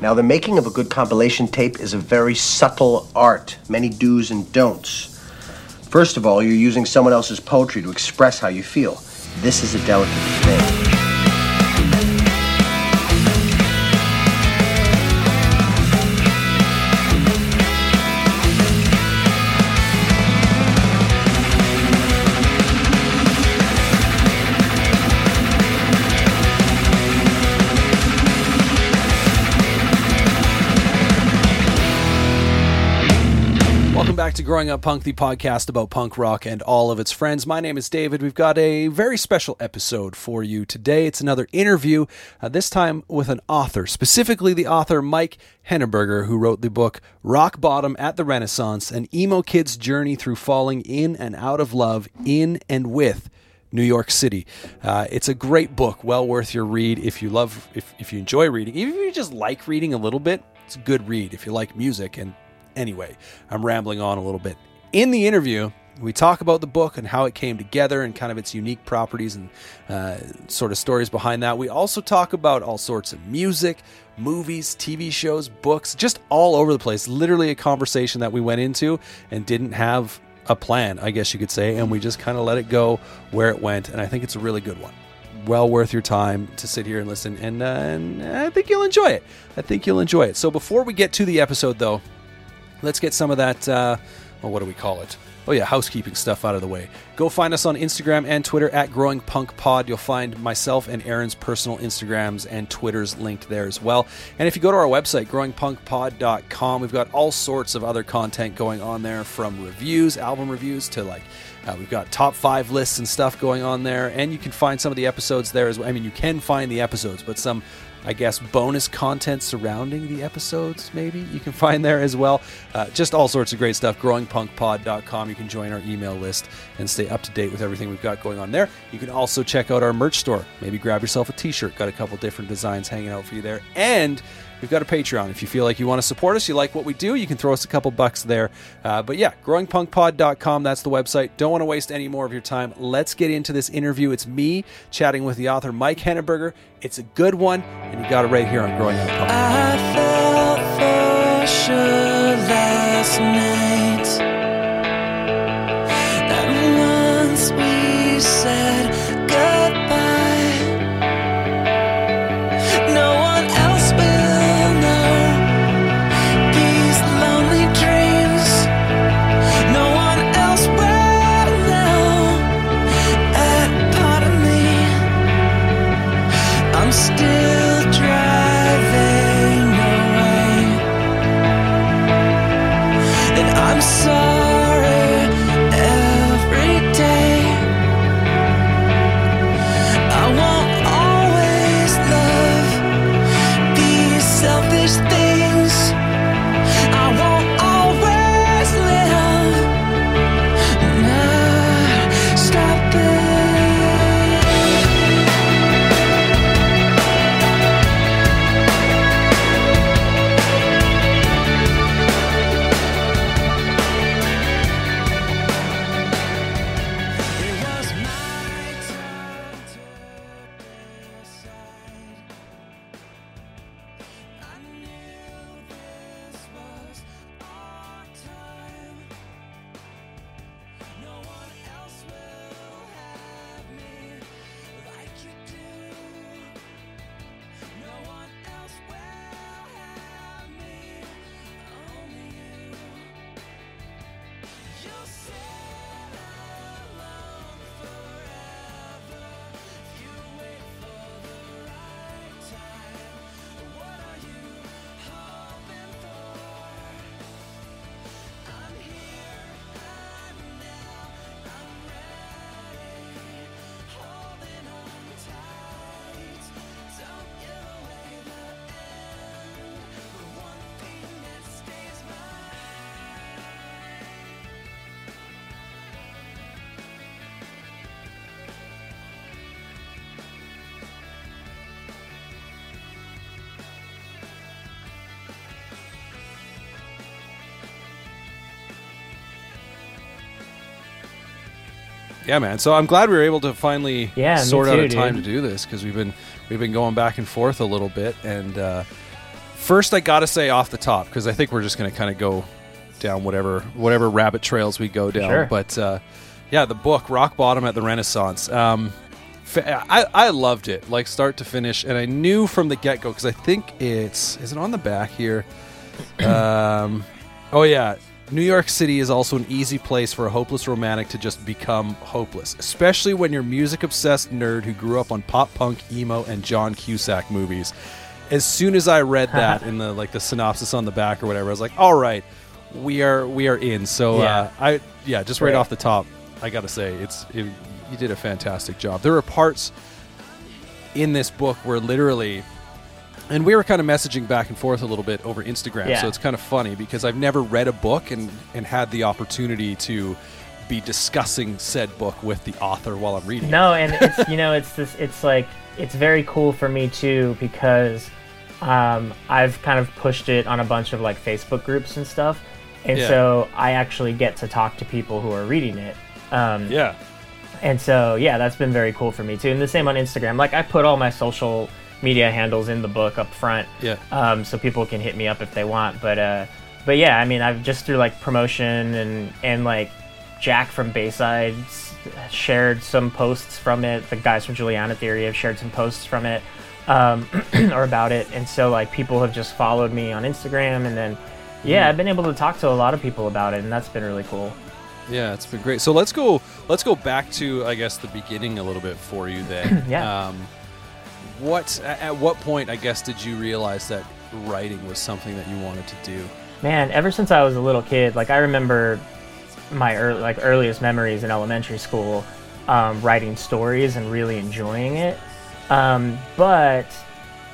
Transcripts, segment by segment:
Now, the making of a good compilation tape is a very subtle art, many do's and don'ts. First of all, you're using someone else's poetry to express how you feel. This is a delicate thing. Growing Up Punk, the podcast about punk rock and all of its friends. My name is David. We've got a very special episode for you today. It's another interview, uh, this time with an author, specifically the author Mike Henneberger, who wrote the book Rock Bottom at the Renaissance An Emo Kid's Journey Through Falling in and Out of Love in and with New York City. Uh, it's a great book, well worth your read if you love, if, if you enjoy reading. Even if you just like reading a little bit, it's a good read. If you like music and Anyway, I'm rambling on a little bit. In the interview, we talk about the book and how it came together and kind of its unique properties and uh, sort of stories behind that. We also talk about all sorts of music, movies, TV shows, books, just all over the place. Literally a conversation that we went into and didn't have a plan, I guess you could say, and we just kind of let it go where it went. And I think it's a really good one. Well worth your time to sit here and listen, and, uh, and I think you'll enjoy it. I think you'll enjoy it. So before we get to the episode, though, let's get some of that, uh, well, what do we call it? Oh, yeah, housekeeping stuff out of the way. Go find us on Instagram and Twitter at Growing Punk Pod. You'll find myself and Aaron's personal Instagrams and Twitters linked there as well. And if you go to our website, growingpunkpod.com, we've got all sorts of other content going on there from reviews, album reviews, to like uh, we've got top five lists and stuff going on there. And you can find some of the episodes there as well. I mean, you can find the episodes, but some I guess, bonus content surrounding the episodes, maybe you can find there as well. Uh, just all sorts of great stuff. GrowingPunkPod.com. You can join our email list and stay up to date with everything we've got going on there. You can also check out our merch store. Maybe grab yourself a t shirt. Got a couple different designs hanging out for you there. And We've got a Patreon. If you feel like you want to support us, you like what we do, you can throw us a couple bucks there. Uh, but yeah, growingpunkpod.com, that's the website. Don't want to waste any more of your time. Let's get into this interview. It's me chatting with the author, Mike Henneberger. It's a good one, and you got it right here on Growing Up Punk. I felt for sure last night that once we said Yeah, man. So I'm glad we were able to finally yeah, sort too, out a dude. time to do this because we've been we've been going back and forth a little bit, and uh, first I gotta say off the top because I think we're just gonna kind of go down whatever whatever rabbit trails we go down. Sure. But uh, yeah, the book Rock Bottom at the Renaissance. Um, I I loved it like start to finish, and I knew from the get go because I think it's is it on the back here. Um, oh yeah. New York City is also an easy place for a hopeless romantic to just become hopeless, especially when you're a music obsessed nerd who grew up on pop punk, emo, and John Cusack movies. As soon as I read that in the like the synopsis on the back or whatever, I was like, "All right, we are we are in." So Yeah. uh, I yeah, just right Right. off the top, I got to say it's it, you did a fantastic job. There are parts in this book where literally and we were kind of messaging back and forth a little bit over Instagram, Yeah. so it's kind of funny because I've never read a book and and had the opportunity to be discussing said book with the author while I'm reading. it. No, and it's you know it's this it's like it's very cool for me too because um, I've kind of pushed it on a bunch of like Facebook groups and stuff, and Yeah. so I actually get to talk to people who are reading it. Um, Yeah. And so, yeah, that's been very cool for me too. And the same on Instagram. Like, I put all my social media handles in the book up front, Yeah. um, so people can hit me up if they want. But, uh, but yeah, I mean, I've just through like promotion and and like Jack from Bayside shared some posts from it. The guys from Juliana Theory have shared some posts from it um, or about it, and so like people have just followed me on Instagram, and then yeah, I've been able to talk to a lot of people about it, and that's been really cool. Yeah, it's been great. So let's go. Let's go back to I guess the beginning a little bit for you. Then, Yeah. Um, what at at what point I guess did you realize that writing was something that you wanted to do? Man, ever since I was a little kid, like I remember my early, like earliest memories in elementary school, um, writing stories and really enjoying it. Um, but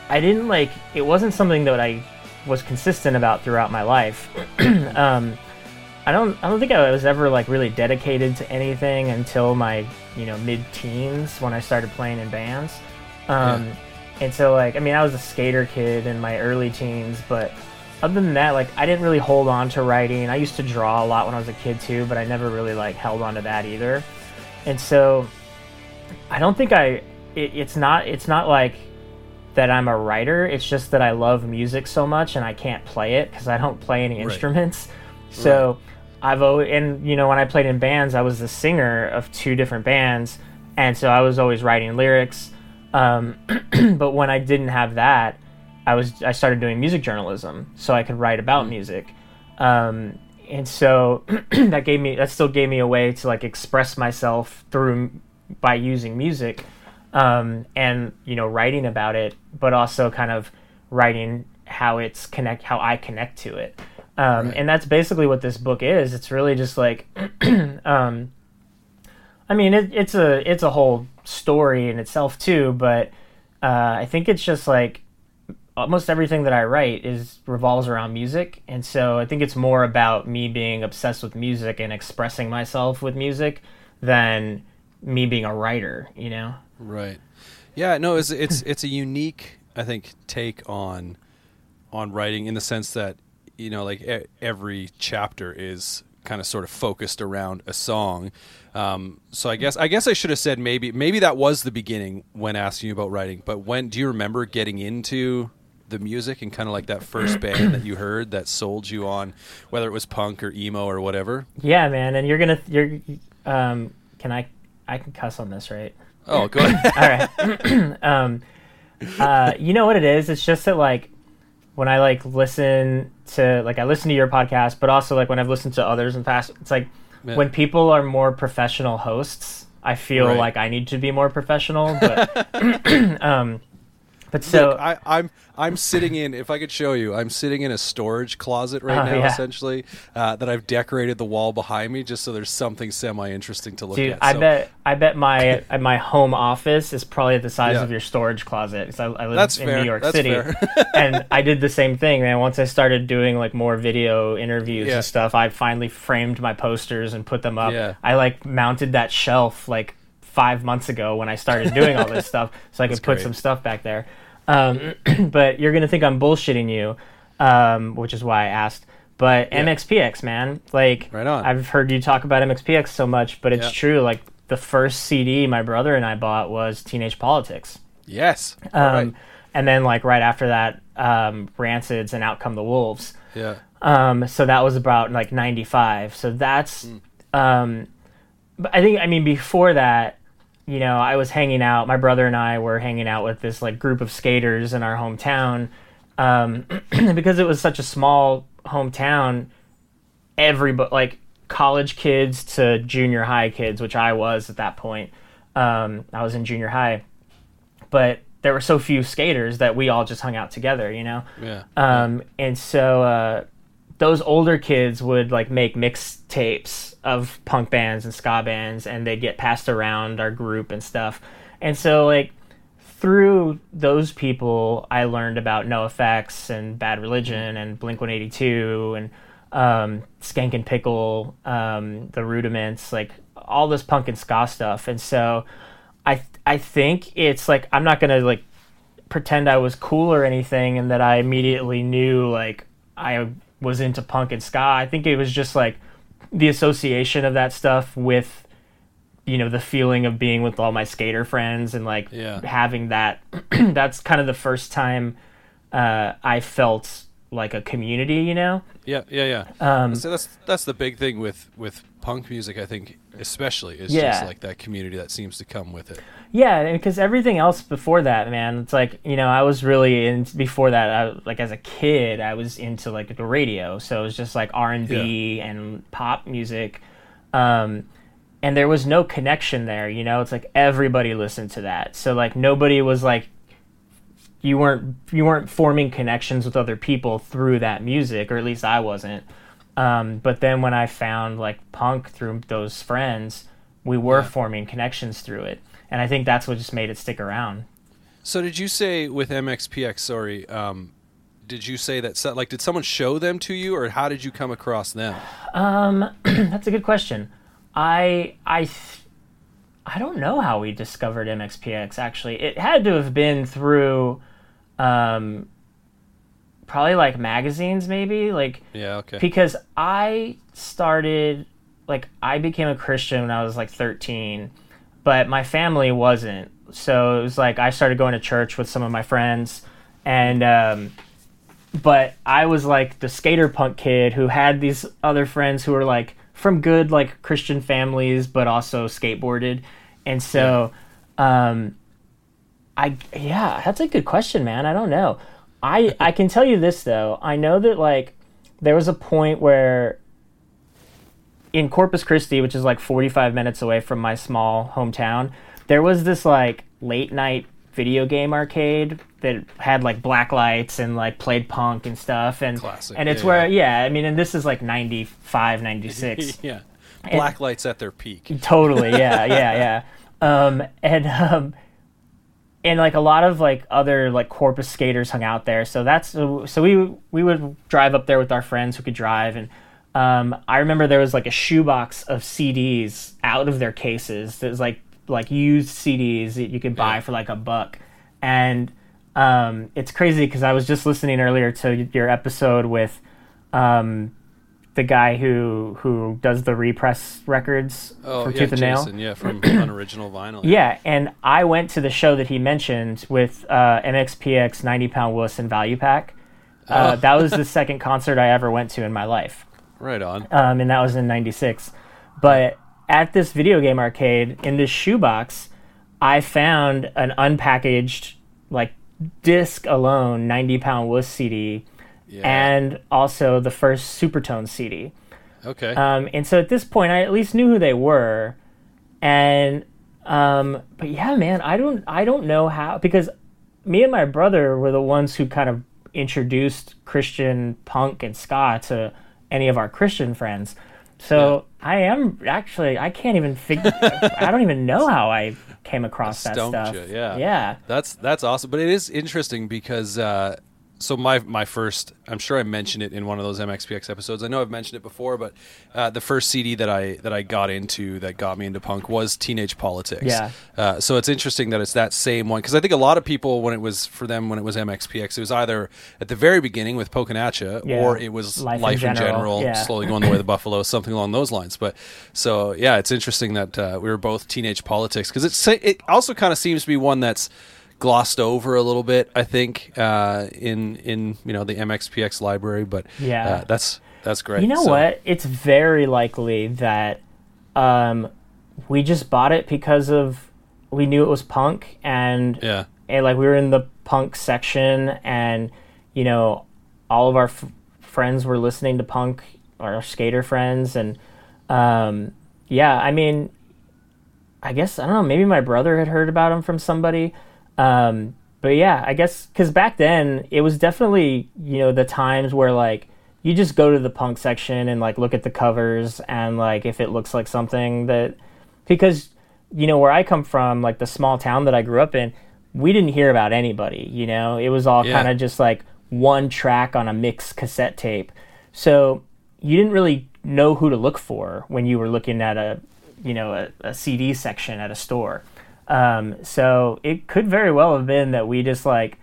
I didn't like it wasn't something that I was consistent about throughout my life. um, I don't I don't think I was ever like really dedicated to anything until my you know mid teens when I started playing in bands. Um, And so like I mean I was a skater kid in my early teens, but other than that like I didn't really hold on to writing. I used to draw a lot when I was a kid too, but I never really like held on to that either. And so I don't think I it, it's not it's not like that I'm a writer. It's just that I love music so much and I can't play it because I don't play any instruments. So I've always and you know when I played in bands, I was the singer of two different bands, and so I was always writing lyrics. Um, but when I didn't have that, I was I started doing music journalism so I could write about music. Um, and so that gave me that still gave me a way to like express myself through by using music um, and you know writing about it but also kind of writing how it's connect how i connect to it. Um, and that's basically what this book is. It's really just like um, i mean it, it's a it's a whole story in itself too but uh, i think it's just like almost everything that I write is revolves around music, and so I think it's more about me being obsessed with music and expressing myself with music than me being a writer. You know? Right. Yeah. No. It's it's it's a unique I think take on on writing in the sense that you know like every chapter is kind of sort of focused around a song. Um, so I guess I guess I should have said maybe maybe that was the beginning when asking you about writing. But when do you remember getting into the music and kind of like that first band that you heard that sold you on whether it was punk or emo or whatever? Yeah, man. And you're gonna you're um, can I I can cuss on this, right? Oh, go ahead. All right. um, uh, you know what it is? It's just that like when I like listen to like I listen to your podcast, but also like when I've listened to others in the past, it's like Yeah. when people are more professional hosts, I feel Right. like I need to be more professional. But um, but so Look, I, I'm I'm sitting in. If I could show you, I'm sitting in a storage closet right Oh, now, yeah. essentially. Uh, that I've decorated the wall behind me just so there's something semi interesting to look Dude, at. I So- bet I bet my uh, my home office is probably the size Yeah. of your storage closet. 'cause I, I live That's in fair. New York That's City, fair. and I did the same thing. Man, once I started doing like more video interviews Yeah. and stuff, I finally framed my posters and put them up. Yeah. I like mounted that shelf like five months ago when I started doing all this stuff, so I could put great. some stuff back there. Um, but you're gonna think I'm bullshitting you, um, which is why I asked. But MXPX, man, like Right on. I've heard you talk about MXPX so much, but it's Yeah. true. Like the first CD my brother and I bought was Teenage Politics, yes. um, right. and then like right after that, um, Rancid's and Out Come the Wolves. Yeah. Um, so that was about like 95. So that's, um, but I think, I mean, before that, you know, I was hanging out, my brother and I were hanging out with this like group of skaters in our hometown. Um, because it was such a small hometown, everybody, like college kids to junior high kids, which I was at that point. Um, I was in junior high, but there were so few skaters that we all just hung out together, you know? Yeah. Um, and so uh, those older kids would like make mixtapes of punk bands and ska bands, and they'd get passed around our group and stuff. And so like through those people, I learned about NoFX and Bad Religion and Blink One Eighty Two and um, Skankin' Pickle, um, the Rudiments, like all this punk and ska stuff. And so I I think it's like I'm not gonna like pretend I was cool or anything and that I immediately knew like I was into punk and ska. I think it was just like the association of that stuff with you know the feeling of being with all my skater friends and like Yeah. having that that's kind of the first time uh, I felt like a community, you know? Yeah, yeah, yeah. Um, so that's that's the big thing with with punk music. I think, especially, is Yeah. just like that community that seems to come with it. Yeah, because everything else before that, man, it's like you know I was really in before that. I, like as a kid, I was into like the radio, so it was just like R and B and pop music, um, and there was no connection there. You know, it's like everybody listened to that, so like nobody was like you weren't you weren't forming connections with other people through that music, or at least I wasn't. Um, but then when I found like punk through those friends, we were forming connections through it, and I think that's what just made it stick around. So did you say with MXPX? Sorry, um, did you say that? Like, did someone show them to you, or how did you come across them? That's a good question. I I th- I don't know how we discovered MXPX. Actually, it had to have been through, um, probably like magazines, maybe like Yeah. Okay. because I started like I became a Christian when I was like 13, but my family wasn't. So it was like I started going to church with some of my friends, and um, but I was like the skater punk kid who had these other friends who were like from good like Christian families, but also skateboarded, and so. Um, I yeah, that's a good question, man. I don't know. I I can tell you this though. I know that like there was a point where in Corpus Christi, which is like 45 minutes away from my small hometown, there was this like late night video game arcade that had like black lights and like played punk and stuff and Classic, and it's yeah, where yeah, I mean and this is like 95 96 yeah. Black lights at their peak. totally yeah yeah yeah um and um and like a lot of like other like corpus skaters hung out there. So that's so we we would drive up there with our friends who could drive. And um i remember there was like a shoebox of cds out of their cases. That was like like used cds that you could buy for like a buck. And um it's crazy because i was just listening earlier to your episode with um the guy who who does the repress records Oh, for yeah, Tooth and Nail. Jason. Yeah, from unoriginal vinyl. Yeah, and I went to the show that he mentioned with uh, MXPX 90 Pound Wuss and Value Pack. Uh, Oh. that was the second concert I ever went to in my life, Right on. um, and that was in '96. But at this video game arcade, in this shoebox, I found an unpackaged like disc alone 90 Pound Wuss CD, Yeah. and also the first Supertone CD. okay. Um, and so at this point, I at least knew who they were, and um, but yeah, man, I don't I don't know how because me and my brother were the ones who kind of introduced Christian punk and ska to any of our Christian friends. So I am actually I can't even figure I don't even know how I came across that stuff. you, yeah. yeah, That's that's awesome, but it is interesting because uh, so my my first I'm sure I mentioned it in one of those MXPX episodes. I know I've mentioned it before, but uh, the first CD that I that I got into that got me into punk was Teenage Politics. Yeah. Uh, so it's interesting that it's that same one because I think a lot of people when it was for them when it was MXPX, it was either at the very beginning with Pokin' at Yeah. or it was Life Life, in in General, General, yeah. slowly going the way of the buffalo, something along those lines. But so yeah, it's interesting that uh, we were both Teenage Politics because it's it also kind of seems to be one that's glossed over a little bit. I think uh, in in you know the MXPX library, but Yeah. uh, that's that's great. You know So- what? It's very likely that um, we just bought it because of we knew it was punk and Yeah, and like we were in the punk section and you know all of our f- friends were listening to punk our skater friends and um, yeah i mean i guess i don't know maybe my brother had heard about him from somebody um, but yeah i guess because back then it was definitely you know the times where like you just go to the punk section and like look at the covers and like if it looks like something that because you know where I come from, like the small town that I grew up in, we didn't hear about anybody. You know, it was all Yeah. kind of just like one track on a mixed cassette tape. So you didn't really know who to look for when you were looking at a you know a, a CD section at a store. Um, so it could very well have been that we just like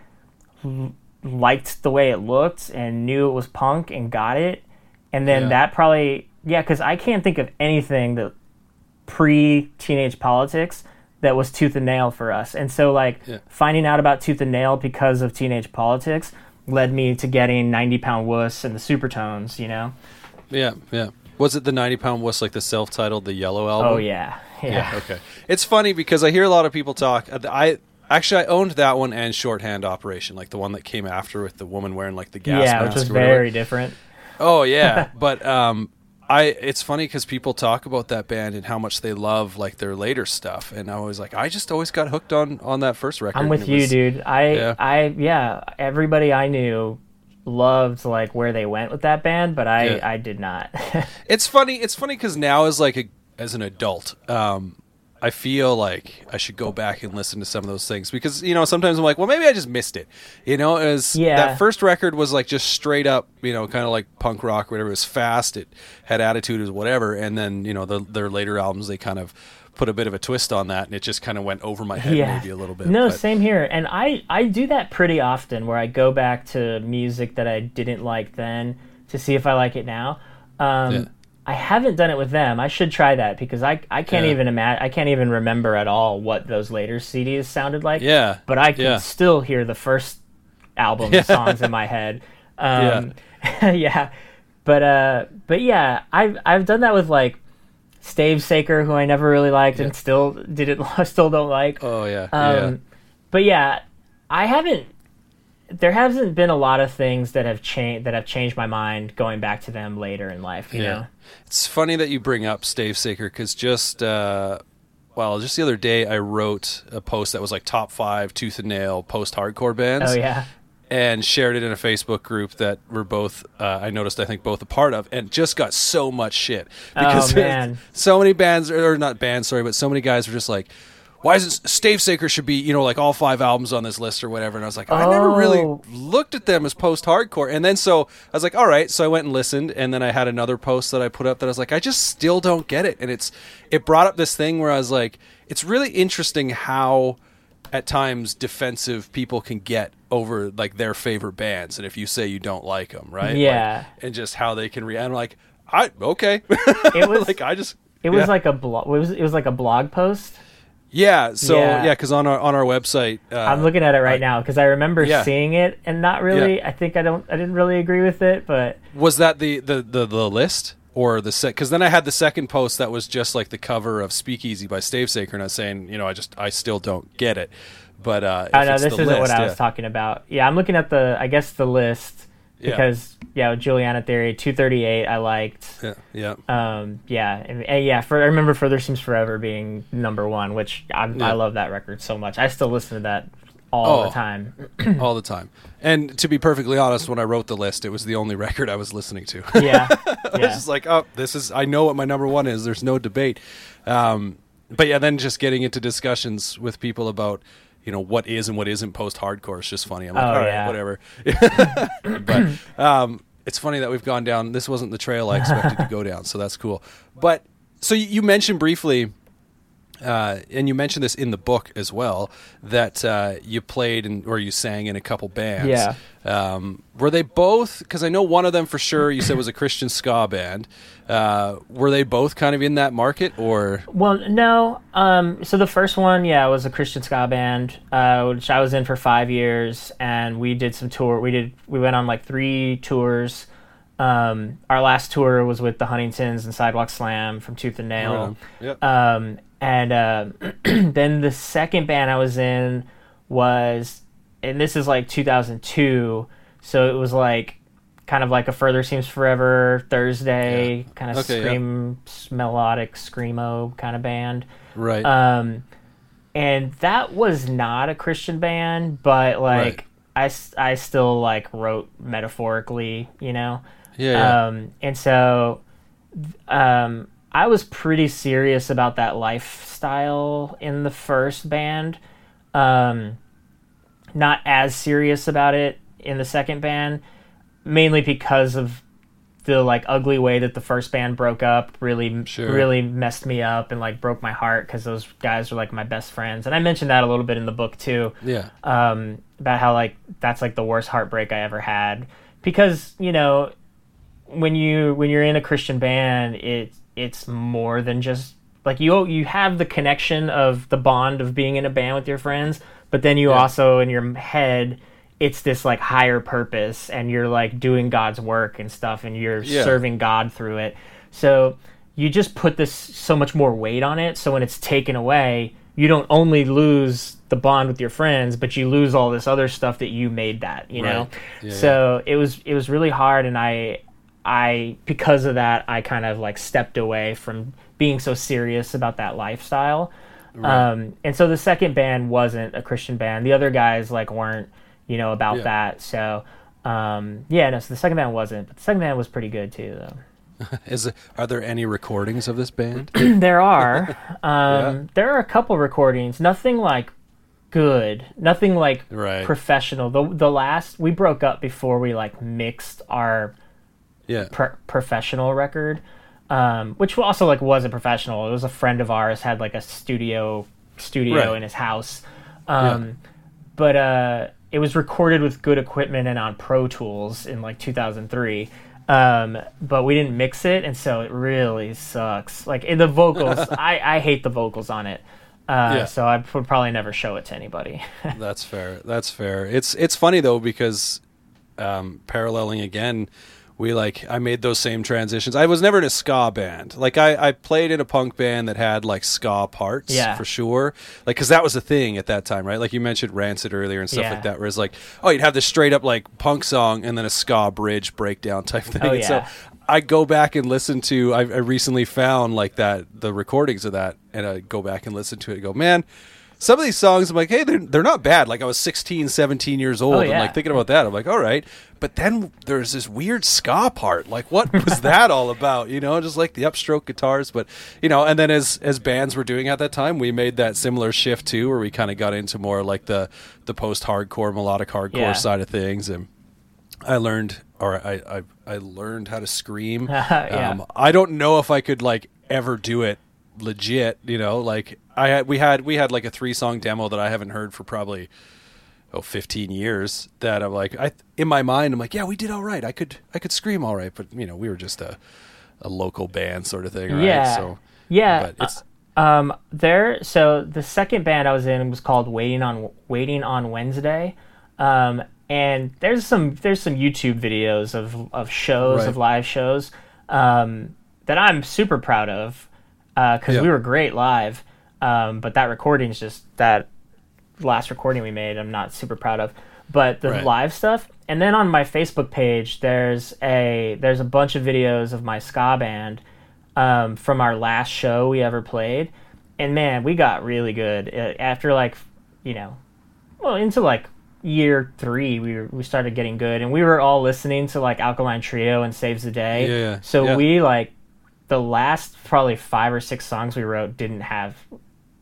l- liked the way it looked and knew it was punk and got it, and then Yeah. that probably yeah because I can't think of anything that pre teenage politics that was tooth and nail for us. And so like Yeah. finding out about tooth and nail because of teenage politics led me to getting 90 pound wuss and the supertones, you know? yeah, yeah. Was it the ninety pound wuss like the self titled the yellow album? Oh yeah. Yeah. Yeah, okay. It's funny because I hear a lot of people talk. uh, I actually I owned that one and Shorthand Operation, like the one that came after with the woman wearing like the gas Yeah, mask. which was very different. Oh yeah, but um, I it's funny because people talk about that band and how much they love like their later stuff, and I was like, I just always got hooked on on that first record. I'm with you, was- dude. I yeah. I yeah, everybody I knew loved like where they went with that band, but I Yeah. I did not. It's funny. It's funny because now as like a as an adult, um, I feel like I should go back and listen to some of those things because you know sometimes I'm like, well, maybe I just missed it. You know, as Yeah. that first record was like just straight up, you know, kind of like punk rock, whatever. It was fast. It had attitude, it was whatever. And then you know the, their later albums, they kind of put a bit of a twist on that, and it just kind of went over my head yeah. maybe a little bit. No, but- same here. And I I do that pretty often where I go back to music that I didn't like then to see if I like it now. Um, Yeah. I haven't done it with them. I should try that because I I can't Yeah. even imagine. I can't even remember at all what those later CDs sounded like. Yeah, But I can yeah. still hear the first album songs in my head. Um, yeah. But uh, but yeah, I've I've done that with like Stavesacre, who I never really liked and still didn't still don't like. Oh yeah, Um, yeah. But yeah, I haven't. There hasn't been a lot of things that have changed that have changed my mind going back to them later in life. You know. It's funny that you bring up Stavesacre because just uh, well, just the other day I wrote a post that was like top five tooth and nail post hardcore bands. Oh yeah. And shared it in a Facebook group that we're both, uh, I noticed, I think both a part of, and just got so much shit because Oh, man. so many bands, or not bands, sorry, but so many guys were just like, "Why is it Stavesacre should be, you know, like all five albums on this list or whatever?" And I was like, I never really Oh. looked at them as post hardcore. And then so I was like, all right. So I went and listened. And then I had another post that I put up that I was like, I just still don't get it. And it's, it brought up this thing where I was like, it's really interesting how at times defensive people can get over like their favorite bands. And if you say you don't like them, right? Yeah. Like, and just how they can react. I'm like, I, okay. It was like, I just, it was yeah. like a blog. It was it was like a blog post. yeah. So Yeah. yeah. Cause on our, on our website, uh, I'm looking at it right I- now because I remember Yeah. seeing it and not really. I think I don't. I didn't really agree with it, but Was that the the the, the list or the set? Because then I had the second post that was just like the cover of Speakeasy by Stavesacre, and I was saying, you know, I just I still don't get it. But uh, I know this isn't what list, I yeah. was talking about. Yeah, I'm looking at the. I guess the list because yeah, Juliana Theory 238 I liked. Yeah, yeah, Um, yeah, and, and yeah. For I remember Further Seems Forever being number one, which I, Yeah. I love that record so much. I still listen to that all Oh. the time. all the time. And to be perfectly honest, when I wrote the list, it was the only record I was listening to. Yeah, I was yeah, just like, oh, this is. I know what my number one is. There's no debate. Um, but yeah, then just getting into discussions with people about, you know, what is and what isn't post hardcore is just funny. I'm like, Oh, all right, yeah. whatever. but um, it's funny that we've gone down. This wasn't the trail I expected to go down, so that's cool. But so you- you mentioned briefly uh, and you mentioned this in the book as well that uh, you played in, or you sang in a couple bands. Yeah. Um, were they both? Because I know one of them for sure. You said was a Christian ska band. Uh, were they both kind of in that market, or? Well, no. Um, so the first one, yeah, was a Christian ska band, uh, which I was in for five years, and we did some tour. We did. We went on like three tours. Um, our last tour was with the Huntingtons and Sidewalk Slam from Tooth and Nail. Yep. Um, and uh, then the second band I was in was, and this is like 2002, so it was like kind of like a Further Seems Forever, Thursday, Yeah. kind of Okay, yeah. scream, melodic screamo kind of band. right. Um, and that was not a Christian band, but like Right. I, I still like wrote metaphorically, you know. Yeah. Um, and so um, I was pretty serious about that lifestyle in the first band. Um, not as serious about it in the second band, mainly because of the like ugly way that the first band broke up really Sure. really messed me up and like broke my heart because those guys were like my best friends and i mentioned that a little bit in the book too yeah. um, about how like that's like the worst heartbreak I ever had because you know when you when you're in a Christian band it it's more than just like you you have the connection of the bond of being in a band with your friends but then you Yeah. also in your head it's this like higher purpose and you're like doing God's work and stuff and you're Yeah. serving God through it so you just put this so much more weight on it so when it's taken away you don't only lose the bond with your friends but you lose all this other stuff that you made that you know Yeah, so it was it was really hard and i i because of that i kind of like stepped away from being so serious about that lifestyle. Um and so the second band wasn't a christian band. The other guys like weren't you know about Yeah. that. So um yeah no so the second band wasn't but the second band was pretty good too though. Is are there any recordings of this band? there are. Um, Yeah. there are a couple recordings. Nothing like good. Nothing like Right. professional. The, the last we broke up before we like mixed our yeah. pro- professional record um, which also like was a professional it was a friend of ours had like a studio studio Right. in his house um, but uh, it was recorded with good equipment and on pro tools in like 2003 um, but we didn't mix it and so it really sucks like in the vocals I, I hate the vocals on it uh, Yeah. so i would probably never show it to anybody That's fair. That's fair. It's it's funny though because um, paralleling again, we like I made those same transitions. I was never in a ska band. Like I, I played in a punk band that had like ska parts Yeah. for sure. Like because that was a thing at that time, right? Like you mentioned Rancid earlier and stuff Yeah. like that. Where it's like, oh, you'd have this straight up like punk song and then a ska bridge breakdown type thing. Oh, And so. I go back and listen to. I, I recently found like that the recordings of that, and I go back and listen to it. and Go, man. Some of these songs, I'm like, hey, they're, they're not bad. Like I was 16, 17 years old, Oh, and like thinking about that, I'm like, all right. But then there's this weird ska part. Like, what was that all about? You know, just like the upstroke guitars. But you know, and then as as bands were doing at that time, we made that similar shift too, where we kind of got into more like the the post hardcore, melodic hardcore Yeah. side of things, and I learned, or I, I, I learned how to scream. Yeah. um, I don't know if I could like ever do it legit. You know, like I had, we had, we had like a three song demo that I haven't heard for probably oh 15 years. That I'm like, I in my mind, I'm like, yeah, we did all right. I could, I could scream all right, but you know, we were just a, a local band sort of thing, right? Yeah. So yeah but it's Um, there. So the second band I was in was called Waiting on Waiting on Wednesday, um, and there's some there's some YouTube videos of of shows Right. of live shows um, that I'm super proud of because Yeah. we were great live. Um, but that recording's just that last recording we made. I'm not super proud of, but the Right. live stuff. And then on my Facebook page, there's a there's a bunch of videos of my ska band um, from our last show we ever played, and man, we got really good Uh, after like, you know, well into like year three, we were, we started getting good, and we were all listening to like Alkaline Trio and Saves the Day. Yeah, yeah, So yeah. we like the last probably five or six songs we wrote didn't have.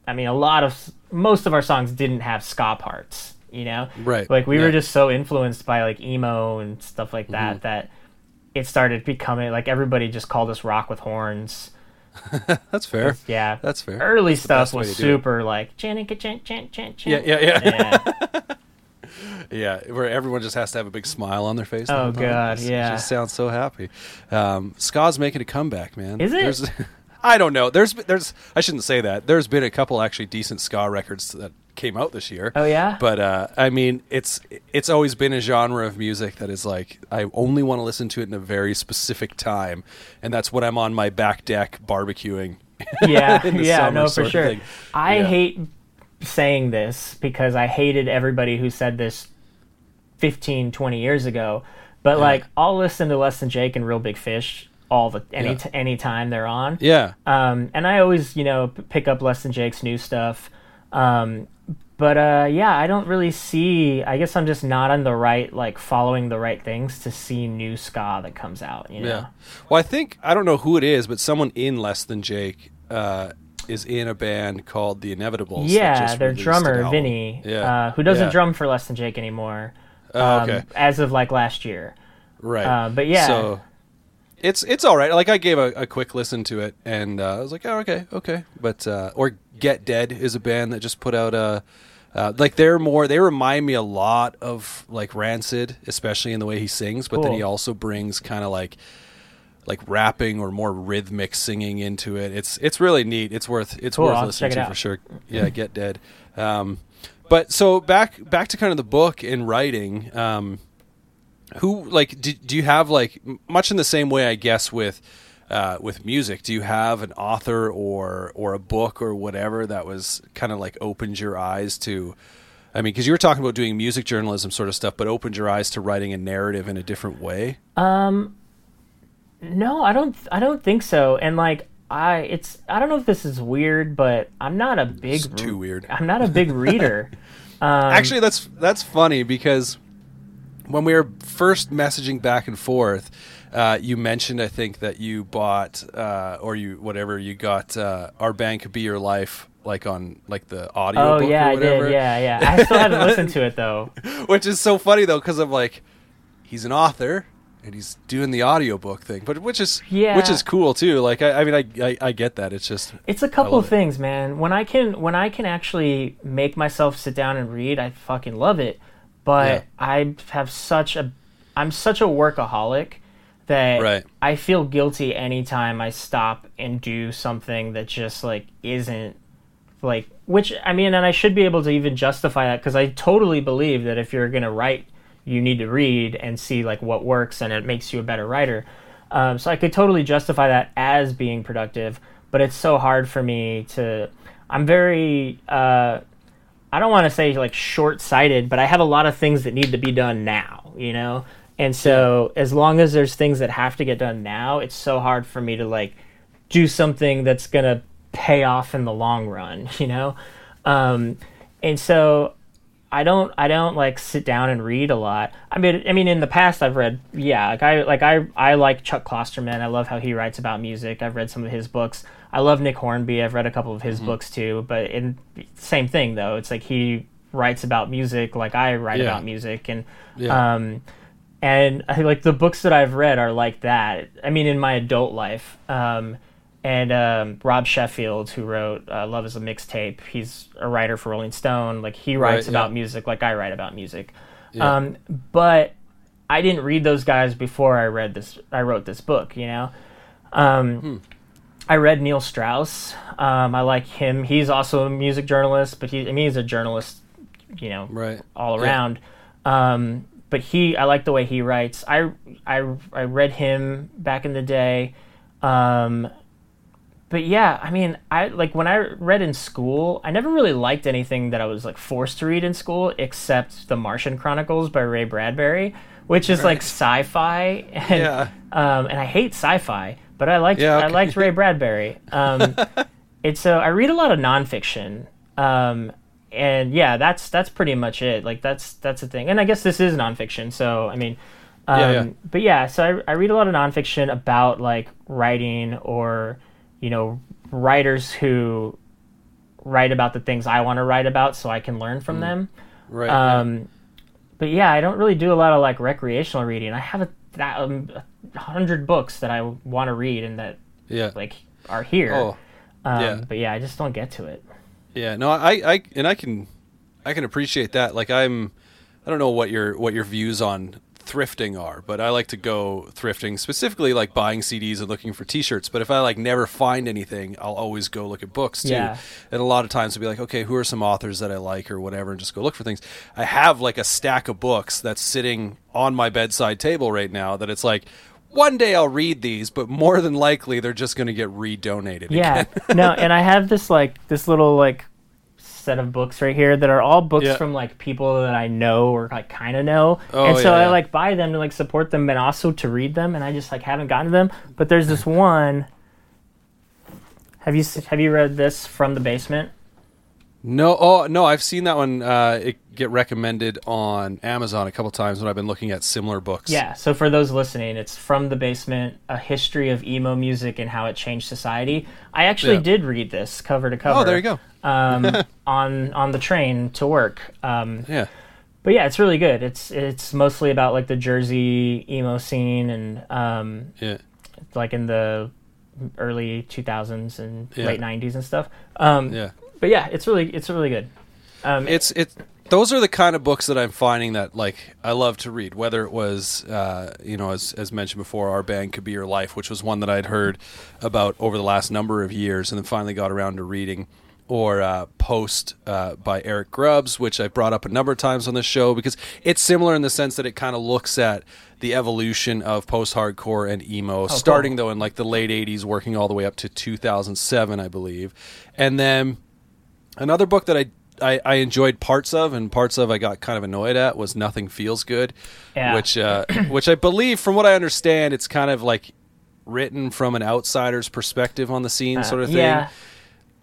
I mean, a lot of most of our songs didn't have ska parts. You know, Right, Like we yeah. were just so influenced by like emo and stuff like that Mm-hmm. that it started becoming like everybody just called us rock with horns That's fair. Yeah, That's fair. Early That's stuff was to do it. super like "Janica, jan, jan, jan, jan." Yeah, yeah, yeah. yeah. Yeah, where everyone just has to have a big smile on their face. Oh. God, It's- yeah. It just sounds so happy. Um, Ska's making a comeback, man. Is it? There's, I don't know. There's, there's. I shouldn't say that. There's been a couple actually decent ska records that came out this year. Oh, yeah? But uh, I mean, it's it's always been a genre of music that is like I only want to listen to it in a very specific time, and that's when I'm on my back deck barbecuing. yeah, yeah, no, for sure. I Yeah. hate saying this because I hated everybody who said this 15, 20 years ago. But like, I'll listen to Less Than Jake and Real Big Fish all the any Yeah. t- any time they're on. Yeah. Um, and I always, you know, p- pick up Less Than Jake's new stuff. Um, but uh, yeah, I don't really see. I guess I'm just not on the right, like following the right things to see new ska that comes out. You know? Yeah. Well, I think I don't know who it is, but someone in Less Than Jake uh, is in a band called The Inevitables. Yeah, their drummer. Vinny, Yeah. uh, who doesn't Yeah. drum for Less Than Jake anymore, Oh, um, okay. as of like last year. Right. uh, but yeah. So it's it's all right. Like I gave a, a quick listen to it, and uh, I was like, oh, okay, okay. But uh, or Get Dead is a band that just put out a. Uh, like they're more, they remind me a lot of like Rancid, especially in the way he sings. But then he also brings kind of like like rapping or more rhythmic singing into it. It's it's really neat. It's worth it's Cool, worth I'll listening it to out. for sure. Yeah, Get Dead. Um, but so back back to kind of the book and writing. Um, who like do, do you have like much in the same way I guess with uh, with music? Do you have an author or or a book or whatever that was kind of like opened your eyes to? I mean, because you were talking about doing music journalism sort of stuff, but opened your eyes to writing a narrative in a different way. No, I don't. I don't think so. And like, I it's I don't know if this is weird, but I'm not a big It's too weird. I'm not a big reader. Actually, that's that's funny because when we were first messaging back and forth, uh, you mentioned I think that you bought uh, or you whatever you got uh, our band could be your life like on like the audio oh book yeah, I did. Yeah, yeah. I still haven't listened to it though. Which is so funny though because I'm like he's an author and he's doing the audiobook thing, but which is Yeah. which is cool too. Like I, I mean I, I I get that. It's just It's a couple of it. things, man. When I can when I can actually make myself sit down and read, I fucking love it. But Yeah. I have such a I'm such a workaholic that Right. I feel guilty anytime I stop and do something that just like isn't like which I mean and I should be able to even justify that cuz I totally believe that if you're going to write you need to read and see like what works and it makes you a better writer. Um, so I could totally justify that as being productive, but it's so hard for me to. I'm very. Uh, I don't want to say like short-sighted, but I have a lot of things that need to be done now. You know, and so as long as there's things that have to get done now, it's so hard for me to like do something that's gonna pay off in the long run. You know, um, and so I don't I don't like sit down and read a lot. I mean I mean in the past I've read yeah, like I like I I like Chuck Klosterman. I love how he writes about music. I've read some of his books. I love Nick Hornby. I've read a couple of his books too, but in same thing though. It's like he writes about music like I write Yeah. about music and Yeah. um and I like the books that I've read are like that. I mean, in my adult life, um, and um, Rob Sheffield, who wrote uh, "Love Is a Mixtape," he's a writer for Rolling Stone. Like he writes Right, about yeah. music, like I write about music. Yeah. Um, but I didn't read those guys before I read this. I wrote this book, you know. Um, Hmm. I read Neil Strauss. Um, I like him. He's also a music journalist, but he, I mean, he's a journalist, you know, right. all Yeah. around. Um, but he, I like the way he writes. I, I, I read him back in the day. Um, but yeah, I mean, I like when I read in school, I never really liked anything that I was like forced to read in school except The Martian Chronicles by Ray Bradbury, which is like sci-fi. And, Yeah. Um, and I hate sci-fi, but I liked Yeah, I liked Ray Bradbury. Um, it's so I read a lot of nonfiction. Um, and yeah, that's that's pretty much it. Like that's that's the thing. And I guess this is nonfiction, so I mean, um, Yeah, yeah. but yeah, so I, I read a lot of nonfiction about like writing or you know writers who write about the things I want to write about, so I can learn from them. Right. Um, but yeah, I don't really do a lot of like recreational reading. I have a, that, um, a hundred books that I want to read and that yeah. like are here. Oh, um, yeah. But yeah, I just don't get to it. Yeah, no, I, I, and I can, I can appreciate that. Like, I'm, I don't know what your what your views on thrifting are, but I like to go thrifting specifically, like buying CDs and looking for T-shirts. But if I like never find anything, I'll always go look at books too. Yeah. And a lot of times I'll be like, okay, who are some authors that I like or whatever, and just go look for things. I have like a stack of books that's sitting on my bedside table right now. That it's like. One day I'll read these, but more than likely they're just going to get redonated. Yeah. no, and I have this like this little like set of books right here that are all books Yeah. from like people that I know or like kind of know, Oh, and so yeah, I yeah. like buy them to like support them, and also to read them, and I just like haven't gotten to them. But there's this one. Have you have you read this from the basement? No, oh no, I've seen that one uh, it get recommended on Amazon a couple times when I've been looking at similar books. Yeah. So for those listening, it's from the basement: a history of emo music and how it changed society. I actually Yeah. did read this cover to cover. Oh, there you go. Um, on on the train to work. Um, Yeah. but yeah, it's really good. It's it's mostly about like the Jersey emo scene and um, Yeah. like in the early 2000s and Yeah. late 90s and stuff. Um, Yeah. But yeah, it's really it's really good. Um, It's it's those are the kind of books that I'm finding that like I love to read. Whether it was uh, you know as as mentioned before, our band could be your life, which was one that I'd heard about over the last number of years, and then finally got around to reading. Or uh, Post uh, by Eric Grubbs, which I brought up a number of times on the show because it's similar in the sense that it kind of looks at the evolution of post-hardcore and emo, starting though in like the late '80s, working all the way up to 2007, I believe, and then Another book that I, I I enjoyed parts of and parts of I got kind of annoyed at was Nothing Feels Good, Yeah. which uh, which I believe, from what I understand, it's kind of like written from an outsider's perspective on the scene, sort of thing. Uh, yeah.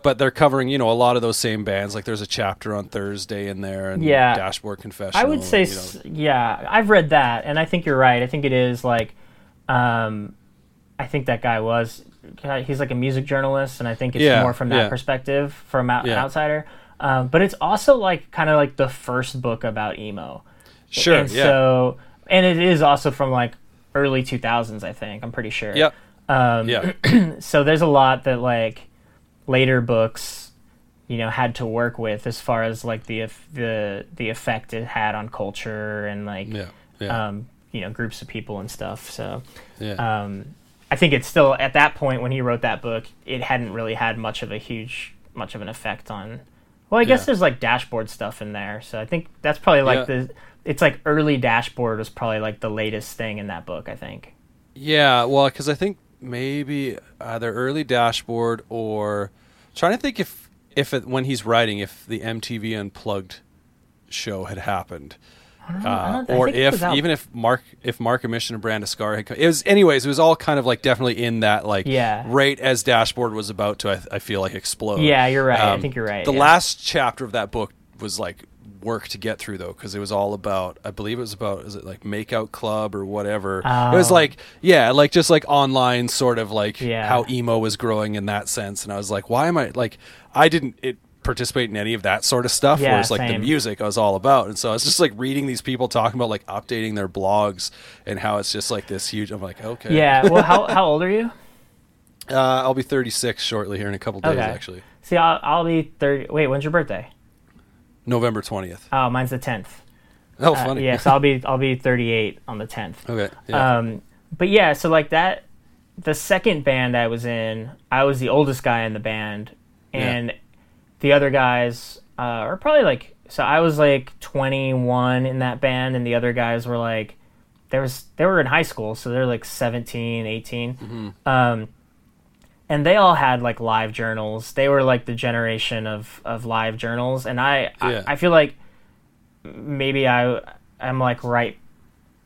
But they're covering, you know, a lot of those same bands. Like there's a chapter on Thursday in there, and Yeah. Dashboard Confessional. I would say, you know. s yeah, I've read that, and I think you're right. I think it is like, um, I think that guy was, he's like a music journalist, and I think it's Yeah, more from that yeah. perspective, from an outsider. Um, but it's also like kind of like the first book about emo. sure, and yeah, so, and it is also from like early 2000s, I think. I'm pretty sure. yep, Um, yeah, so there's a lot that like later books you know had to work with as far as like the the the effect it had on culture and like yeah, yeah, um you know groups of people and stuff so yeah. um i think it's still at that point when he wrote that book it hadn't really had much of a huge much of an effect on well i guess Yeah. there's like dashboard stuff in there so i think that's probably like Yeah. the it's like early dashboard was probably like the latest thing in that book i think Yeah, well, because I think maybe either early dashboard or trying to think if if it, when he's writing if the MTV Unplugged show had happened. I Uh, don't- or if even if Mark if Mark Mission and Brand Scar had come, it was anyways it was all kind of like definitely in that like Yeah. right as Dashboard was about to I, I feel like explode. Yeah, you're right. I Um, think you're right, The yeah. last chapter of that book was like work to get through though because it was all about I believe it was about is it like Makeout Club or whatever. It was Oh. like yeah like just like online sort of like Yeah. how emo was growing in that sense and I was like why am I like I didn't it participate in any of that sort of stuff Yeah, whereas like the music I was all about and so I was just like reading these people talking about like updating their blogs and how it's just like this huge I'm like okay yeah well how, how old are you uh, I'll be 36 shortly here in a couple days Okay. actually See, I'll, I'll be 30. Wait, when's your birthday? November 20th Oh, mine's the 10th. oh Uh, funny yeah, so I'll be I'll be 38 on the 10th. okay yeah. Um, but yeah, so like that, the second band I was in, I was the oldest guy in the band, and the other guys uh, are probably like. So I was like 21 in that band, and the other guys were like, there was they were in high school, so they're like 17, 18. Mm-hmm. Um, and they all had like live journals. They were like the generation of of live journals, and I Yeah. I, I feel like maybe I I'm like right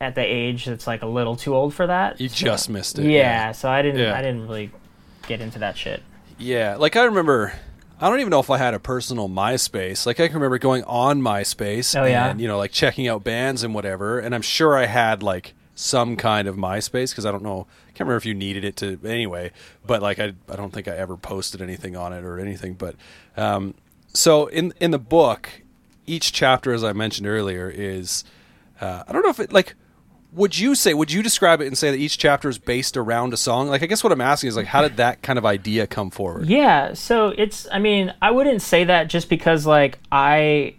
at the age that's like a little too old for that. You just missed it. yeah, so I didn't Yeah. I didn't really get into that shit. Yeah, like I remember. I don't even know if I had a personal MySpace. Like I can remember going on MySpace Oh, yeah? and you know like checking out bands and whatever. And I'm sure I had like some kind of MySpace because I don't know. I can't remember if you needed it to anyway. But like I, I don't think I ever posted anything on it or anything. But um, so in in the book, each chapter, as I mentioned earlier, is uh, I don't know if it like would you say would you describe it and say that each chapter is based around a song like i guess what i'm asking is like how did that kind of idea come forward Yeah, so it's I mean, I wouldn't say that just because like I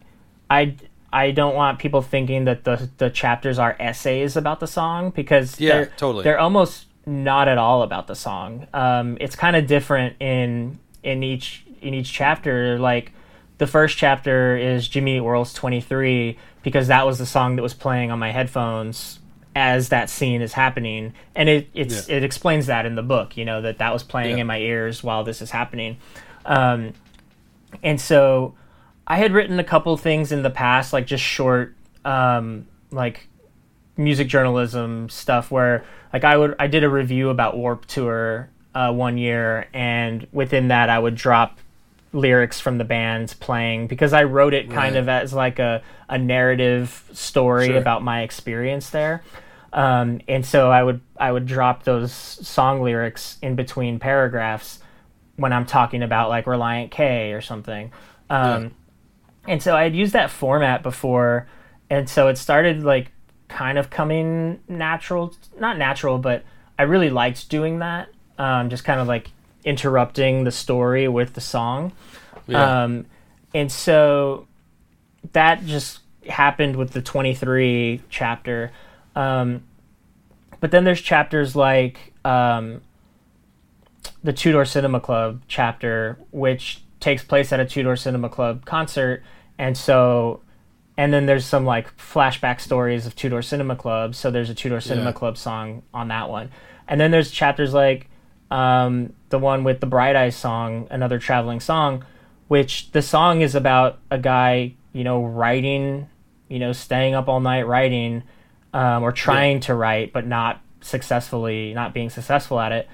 I I don't want people thinking that the the chapters are essays about the song because Yeah, they're, totally. they're almost not at all about the song. Um, it's kind of different in in each in each chapter. Like the first chapter is Jimmy Eat World's 23 because that was the song that was playing on my headphones as that scene is happening and it it's Yeah. it explains that in the book you know that that was playing Yeah. in my ears while this is happening um, and so I had written a couple things in the past, like just short, um, like music journalism stuff, where like I would I did a review about Warped Tour uh, one year, and within that I would drop lyrics from the bands playing because I wrote it kind Right. of as like a, a narrative story Sure. about my experience there. Um, and so I would I would drop those song lyrics in between paragraphs when I'm talking about like Relient K or something. Um, And so I had used that format before, and so it started like kind of coming natural, not natural, but I really liked doing that. Um, just kind of like interrupting the story with the song. Yeah. Um, and so that just happened with the 23 chapter. Um, but then there's chapters like um, the Two Door Cinema Club chapter, which takes place at a Two Door Cinema Club concert. And so, and then there's some like flashback stories of Two Door Cinema Club. So there's a Two Door Cinema Yeah. Club song on that one. And then there's chapters like um, the one with the Bright Eyes song, another traveling song, which the song is about a guy, you know, writing, you know, staying up all night writing, um, or trying to write, but not successfully, not being successful at it.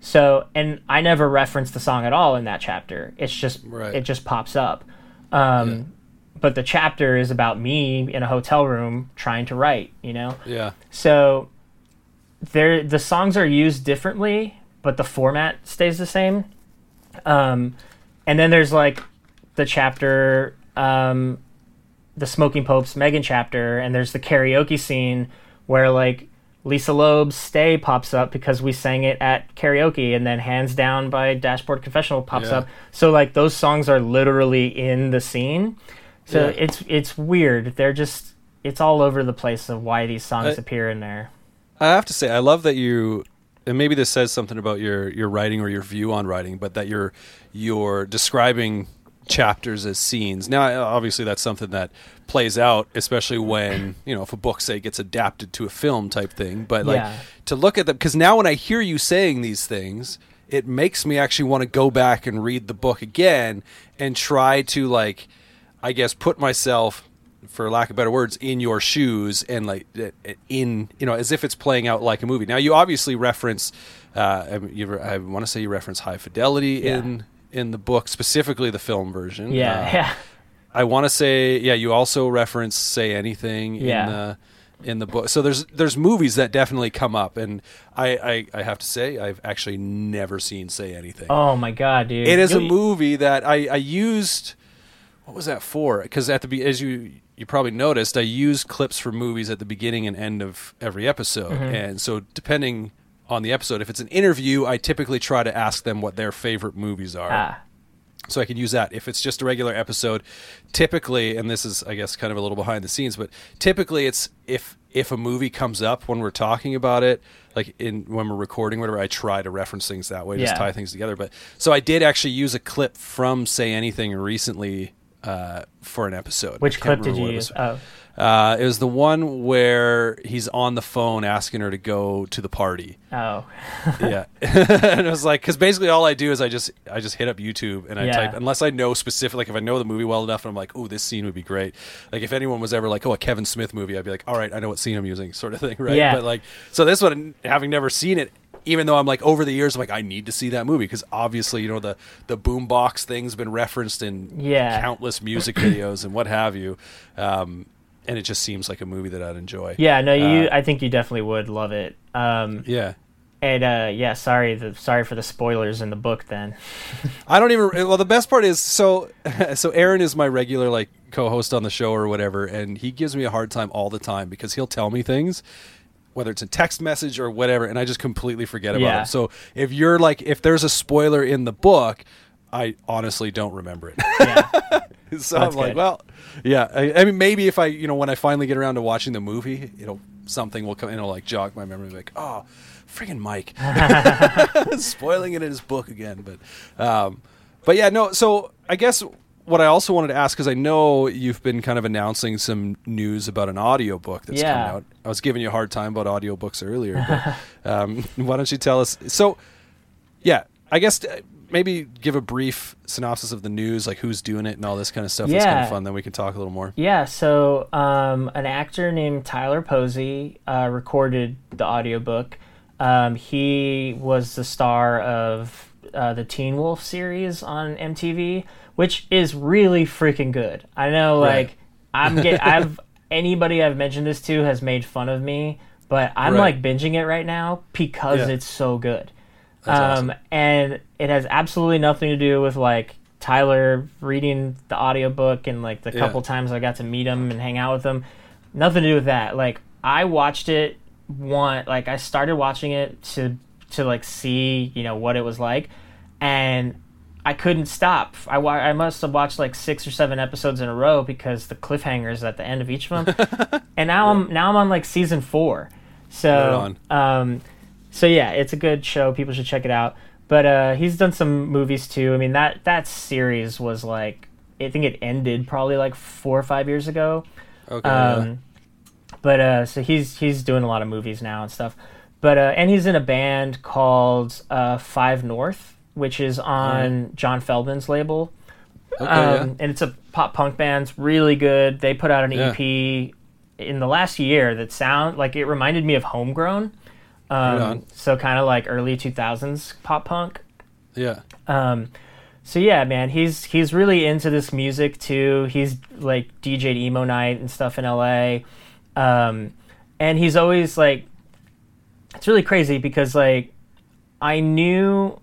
So, and I never reference the song at all in that chapter. It's just, Right. it just pops up. Um, But the chapter is about me in a hotel room trying to write, you know? yeah So there the songs are used differently, but the format stays the same. Um, and then there's like the chapter, um, the Smoking Popes Megan chapter, and there's the karaoke scene where like Lisa Loeb's "Stay" pops up because we sang it at karaoke, and then "Hands Down" by Dashboard Confessional pops Yeah. up. So like those songs are literally in the scene. So Yeah. it's it's weird. They're just it's all over the place of why these songs I- appear in there. I have to say, I love that you, and maybe this says something about your your writing or your view on writing, but that you're you're describing chapters as scenes. Now, obviously, that's something that plays out, especially when you know if a book say gets adapted to a film type thing. But like Yeah. to look at them because now when I hear you saying these things. It makes me actually want to go back and read the book again and try to like, I guess, put myself for lack of better words, in your shoes and like uh, in you know as if it's playing out like a movie. Now you obviously reference, uh, I, you, I want to say you reference High Fidelity Yeah. in in the book, specifically the film version. Yeah, Uh, yeah. I want to say yeah. You also reference Say Anything Yeah. in the in the book. So there's there's movies that definitely come up, and I I, I have to say I've actually never seen Say Anything. Oh my god, dude! It is a movie that I, I used. What was that for? Because at the as you you probably noticed, I use clips from movies at the beginning and end of every episode, Mm-hmm. and so depending on the episode, if it's an interview, I typically try to ask them what their favorite movies are Ah, so I can use that. If it's just a regular episode, typically, and this is, I guess, kind of a little behind the scenes, but typically, it's if if a movie comes up when we're talking about it, like in when we're recording, whatever, I try to reference things that way, just Yeah. tie things together. But so I did actually use a clip from Say Anything recently uh, for an episode. Which clip did you use? Oh, Uh, it was the one where he's on the phone asking her to go to the party oh, yeah and it was like because basically all i do is i just i just hit up youtube and i Yeah. type unless i know specific like if i know the movie well enough and i'm like oh this scene would be great like if anyone was ever like oh a kevin smith movie i'd be like all right i know what scene i'm using sort of thing right Yeah. but like so this one having never seen it even though i'm like over the years i'm like i need to see that movie because obviously you know the the boombox thing's been referenced in Yeah. countless music videos and what have you um and it just seems like a movie that i'd enjoy yeah. No, you. Uh, I think you definitely would love it. Um, yeah and uh, yeah, sorry, the sorry for the spoilers in the book. Then, I don't even. Well, the best part is so. So Aaron is my regular like co-host on the show or whatever, and he gives me a hard time all the time because he'll tell me things. whether it's a text message or whatever, and I just completely forget about Yeah. it. So if you're like, if there's a spoiler in the book, I honestly don't remember it. Yeah. so I'm like, good. well, yeah. I, I mean, maybe if I, you know, when I finally get around to watching the movie, it'll something will come and it'll like jog my memory, like, oh, friggin' Mike, spoiling it in his book again. But, um, but yeah, no. So I guess what I also wanted to ask because I know you've been kind of announcing some news about an audiobook that's Yeah. coming out. I was giving you a hard time about audiobooks earlier, but um, why don't you tell us? So, yeah, I guess uh, maybe give a brief synopsis of the news, like who's doing it and all this kind of stuff. That's kind Yeah. of fun. Then we can talk a little more. Yeah, so um, an actor named Tyler Posey uh, recorded the audiobook. Um, he was the star of uh, the Teen Wolf series on MTV, which is really freaking good. I know, Right. like, I'm get, I've anybody I've mentioned this to has made fun of me, but I'm Right. like binging it right now because Yeah. it's so good. That's um, awesome. and it has absolutely nothing to do with like Tyler reading the audiobook and like the Yeah. couple times I got to meet him and hang out with him. Nothing to do with that. Like I watched it one like I started watching it to to like see, you know, what it was like and I couldn't stop. I, wa- I must have watched like six or seven episodes in a row because the cliffhangers at the end of each of them. and now I'm now I'm on like season four. So um, so yeah, it's a good show. People should check it out. But uh, he's done some movies too. I mean that that series was like I think it ended probably like four or five years ago. Okay. Um, but uh, so he's he's doing a lot of movies now and stuff. But uh, and he's in a band called uh, Five North, which is on John Feldmann's label. Okay, Um, And it's a pop punk band. It's really good. They put out an Yeah. EP in the last year that sound like it reminded me of Homegrown. Um, so kind of like early 2000s pop punk. yeah. Um, so yeah, man, he's he's really into this music too. He's like DJ'd emo night and stuff in LA, um, and he's always like, it's really crazy because like, I knew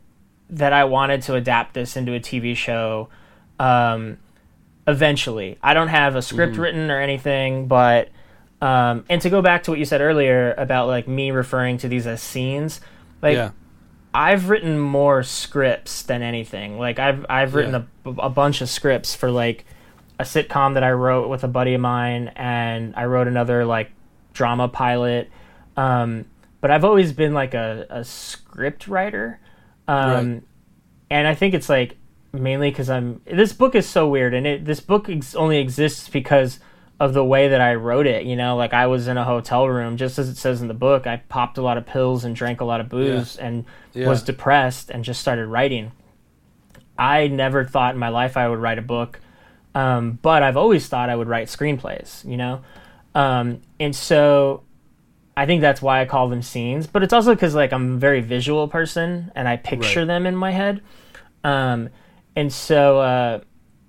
that I wanted to adapt this into a TV show, um, eventually. I don't have a script Mm-hmm. written or anything, but um, and to go back to what you said earlier about like me referring to these as scenes, like yeah. I've written more scripts than anything. Like I've I've written a, a bunch of scripts for like a sitcom that I wrote with a buddy of mine, and I wrote another like drama pilot. Um, but I've always been like a, a script writer, um, Right. and I think it's like mainly because I'm. This book is so weird, and it this book ex- only exists because of the way that I wrote it. You know, like I was in a hotel room, just as it says in the book. I popped a lot of pills and drank a lot of booze, and Yeah. was depressed, and just started writing. I never thought in my life I would write a book, um, but I've always thought I would write screenplays. You know, um, and so I think that's why I call them scenes. But it's also because like I'm a very visual person, and I picture Right. them in my head. Um, and so, uh,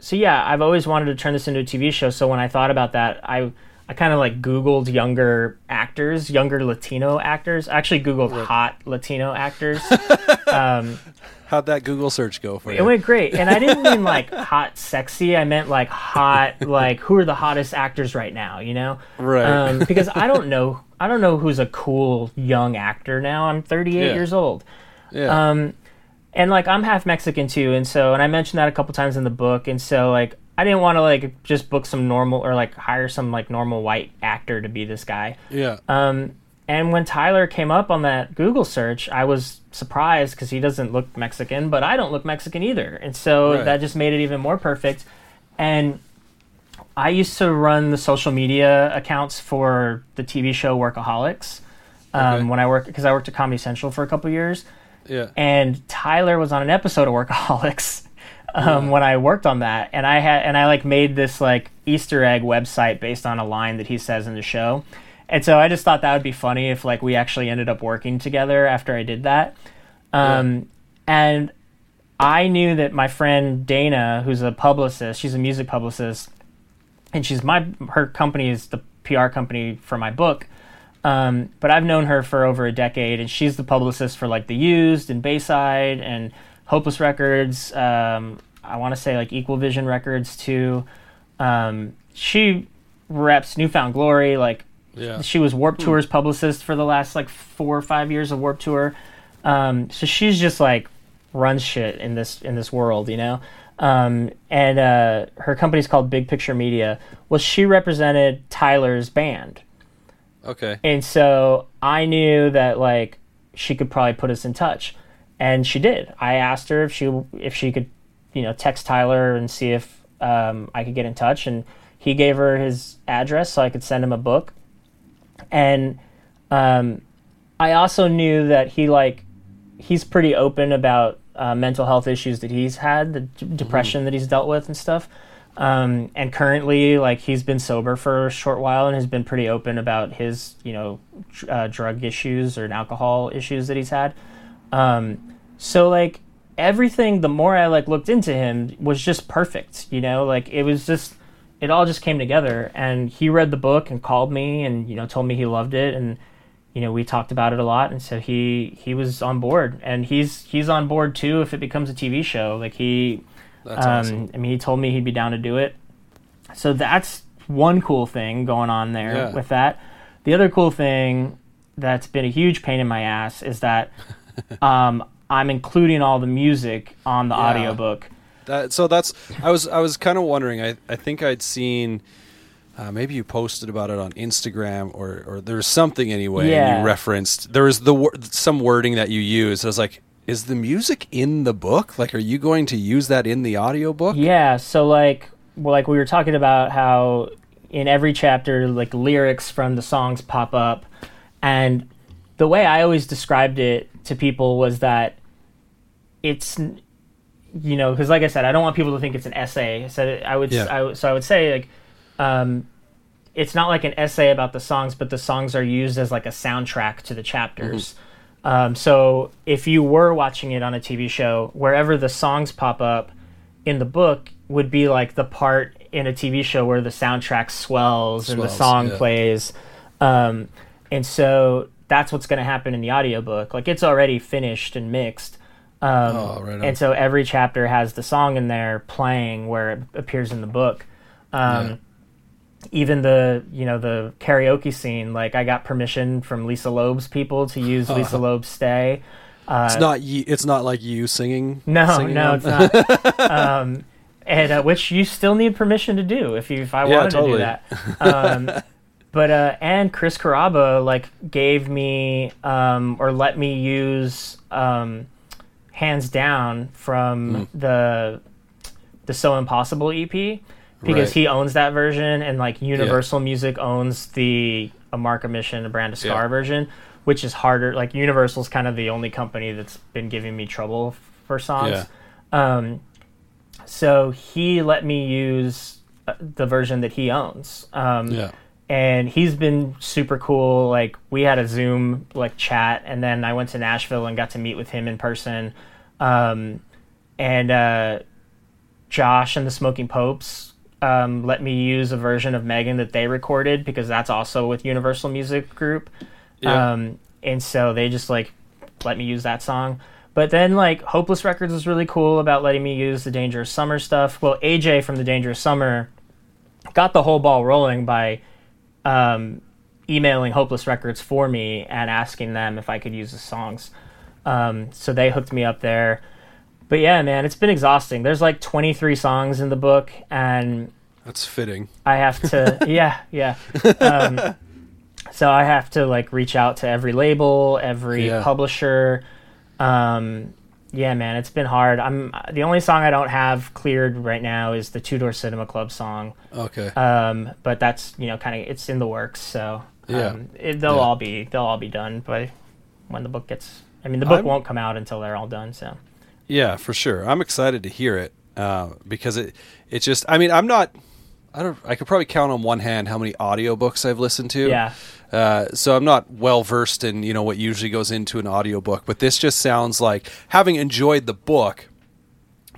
so yeah, I've always wanted to turn this into a TV show. So when I thought about that, I I kind of like Googled younger actors, younger Latino actors. I actually Googled hot Latino actors. um, How'd that Google search go for you? it went great, and I didn't mean like hot, sexy. I meant like hot, like who are the hottest actors right now? You know, Right. Um, because I don't know, I don't know who's a cool young actor now. I'm 38 Yeah. years old. yeah. Um, and like I'm half Mexican too, and so and I mentioned that a couple times in the book, and so like I didn't want to like just book some normal or like hire some like normal white actor to be this guy. yeah. Um, and when Tyler came up on that Google search, I was surprised because he doesn't look Mexican, but I don't look Mexican either, and so Right. that just made it even more perfect. And I used to run the social media accounts for the TV show Workaholics um, Okay. when I worked because I worked at Comedy Central for a couple years yeah. and Tyler was on an episode of Workaholics um, when I worked on that, and I had and I like made this like Easter egg website based on a line that he says in the show, and so I just thought that would be funny if like we actually ended up working together after I did that, um, and I knew that my friend Dana, who's a publicist, she's a music publicist, and she's my her company is the PR company for my book. Um, but I've known her for over a decade, and she's the publicist for like The Used and Bayside and Hopeless Records. Um, I want to say like Equal Vision Records too. Um, she reps New Found Glory. Like Yeah. She was Warped Tour's publicist for the last like four or five years of Warped Tour. Um, so she's just like runs shit in this in this world, you know. Um, and uh, her company's called Big Picture Media. Well, she represented Tyler's band, Okay. and so I knew that like she could probably put us in touch, and she did. I asked her if she if she could, you know, text Tyler and see if um, I could get in touch, and he gave her his address so I could send him a book, and um, I also knew that he like he's pretty open about uh, mental health issues that he's had, the d- depression that he's dealt with and stuff. Um, and currently, like he's been sober for a short while and has been pretty open about his, you know, uh, drug issues or alcohol issues that he's had. Um, so like everything, the more I like looked into him, was just perfect. You know, like it was just, it all just came together. And he read the book and called me and you know told me he loved it and you know we talked about it a lot and so he he was on board and he's he's on board too if it becomes a TV show like he That's um awesome. I mean he told me he'd be down to do it so that's one cool thing going on there Yeah. with that the other cool thing that's been a huge pain in my ass is that um I'm including all the music on the Yeah. audiobook That, so that's I was I was kind of wondering. I I think I'd seen. Uh, maybe you posted about it on Instagram or or there's something anyway. Yeah. you referenced there was the some wording that you used. I was like, is the music in the book? Like, are you going to use that in the audiobook? Yeah, so like well, like we were talking about how in every chapter like lyrics from the songs pop up and the way I always described it to people was that it's you know, cuz like I said, I don't want people to think it's an essay. So I would Yeah. I so I would say like um it's not like an essay about the songs, but the songs are used as like a soundtrack to the chapters. Um, so if you were watching it on a TV show, wherever the songs pop up in the book would be like the part in a TV show where the soundtrack swells, and the song yeah. plays. Um, and so that's what's going to happen in the audiobook. Like it's already finished and mixed. Um, Oh, right and so every chapter has the song in there playing where it appears in the book. Um, Yeah. Even the you know the karaoke scene, like I got permission from Lisa Loeb's people to use Lisa Loeb's "Stay." Uh, It's not you. It's not like you singing. no, singing no, it's not. um, and uh, which you still need permission to do if you if I Yeah, wanted totally. to do that. Um, but uh, and Chris Carrabba like gave me um, or let me use um, hands down from Hmm. the the So Impossible EP because Right. he owns that version and like Universal Music owns the a Mark a Mission a Brand of Scar Yeah. version, which is harder. Like Universal's kind of the only company that's been giving me trouble for songs. Yeah. Um, so he let me use uh, the version that he owns. Um, Yeah. and he's been super cool. Like we had a Zoom like chat, and then I went to Nashville and got to meet with him in person. Um, and uh, Josh and the Smoking Popes um, let me use a version of Megan that they recorded because that's also with Universal Music Group. Yeah. Um, and so they just like let me use that song. But then like Hopeless Records was really cool about letting me use the Dangerous Summer stuff. Well, AJ from the Dangerous Summer got the whole ball rolling by um, emailing Hopeless Records for me and asking them if I could use the songs. Um, so they hooked me up there. But yeah, man, it's been exhausting. There's like 23 songs in the book, and That's fitting. I have to, yeah, yeah. Um, so I have to like reach out to every label, every Yeah. publisher. Um, yeah, man, it's been hard. I'm the only song I don't have cleared right now is the Two Door Cinema Club song. Okay. Um, but that's you know kind of it's in the works, so Yeah. um, it, they'll Yeah. all be they'll all be done by when the book gets. I mean, the book I'm- won't come out until they're all done. So Yeah, for sure. I'm excited to hear it uh, because it it just. I mean, I'm not. I don't. I could probably count on one hand how many audiobooks I've listened to. Yeah. Uh, so I'm not well versed in you know what usually goes into an audiobook, but this just sounds like having enjoyed the book.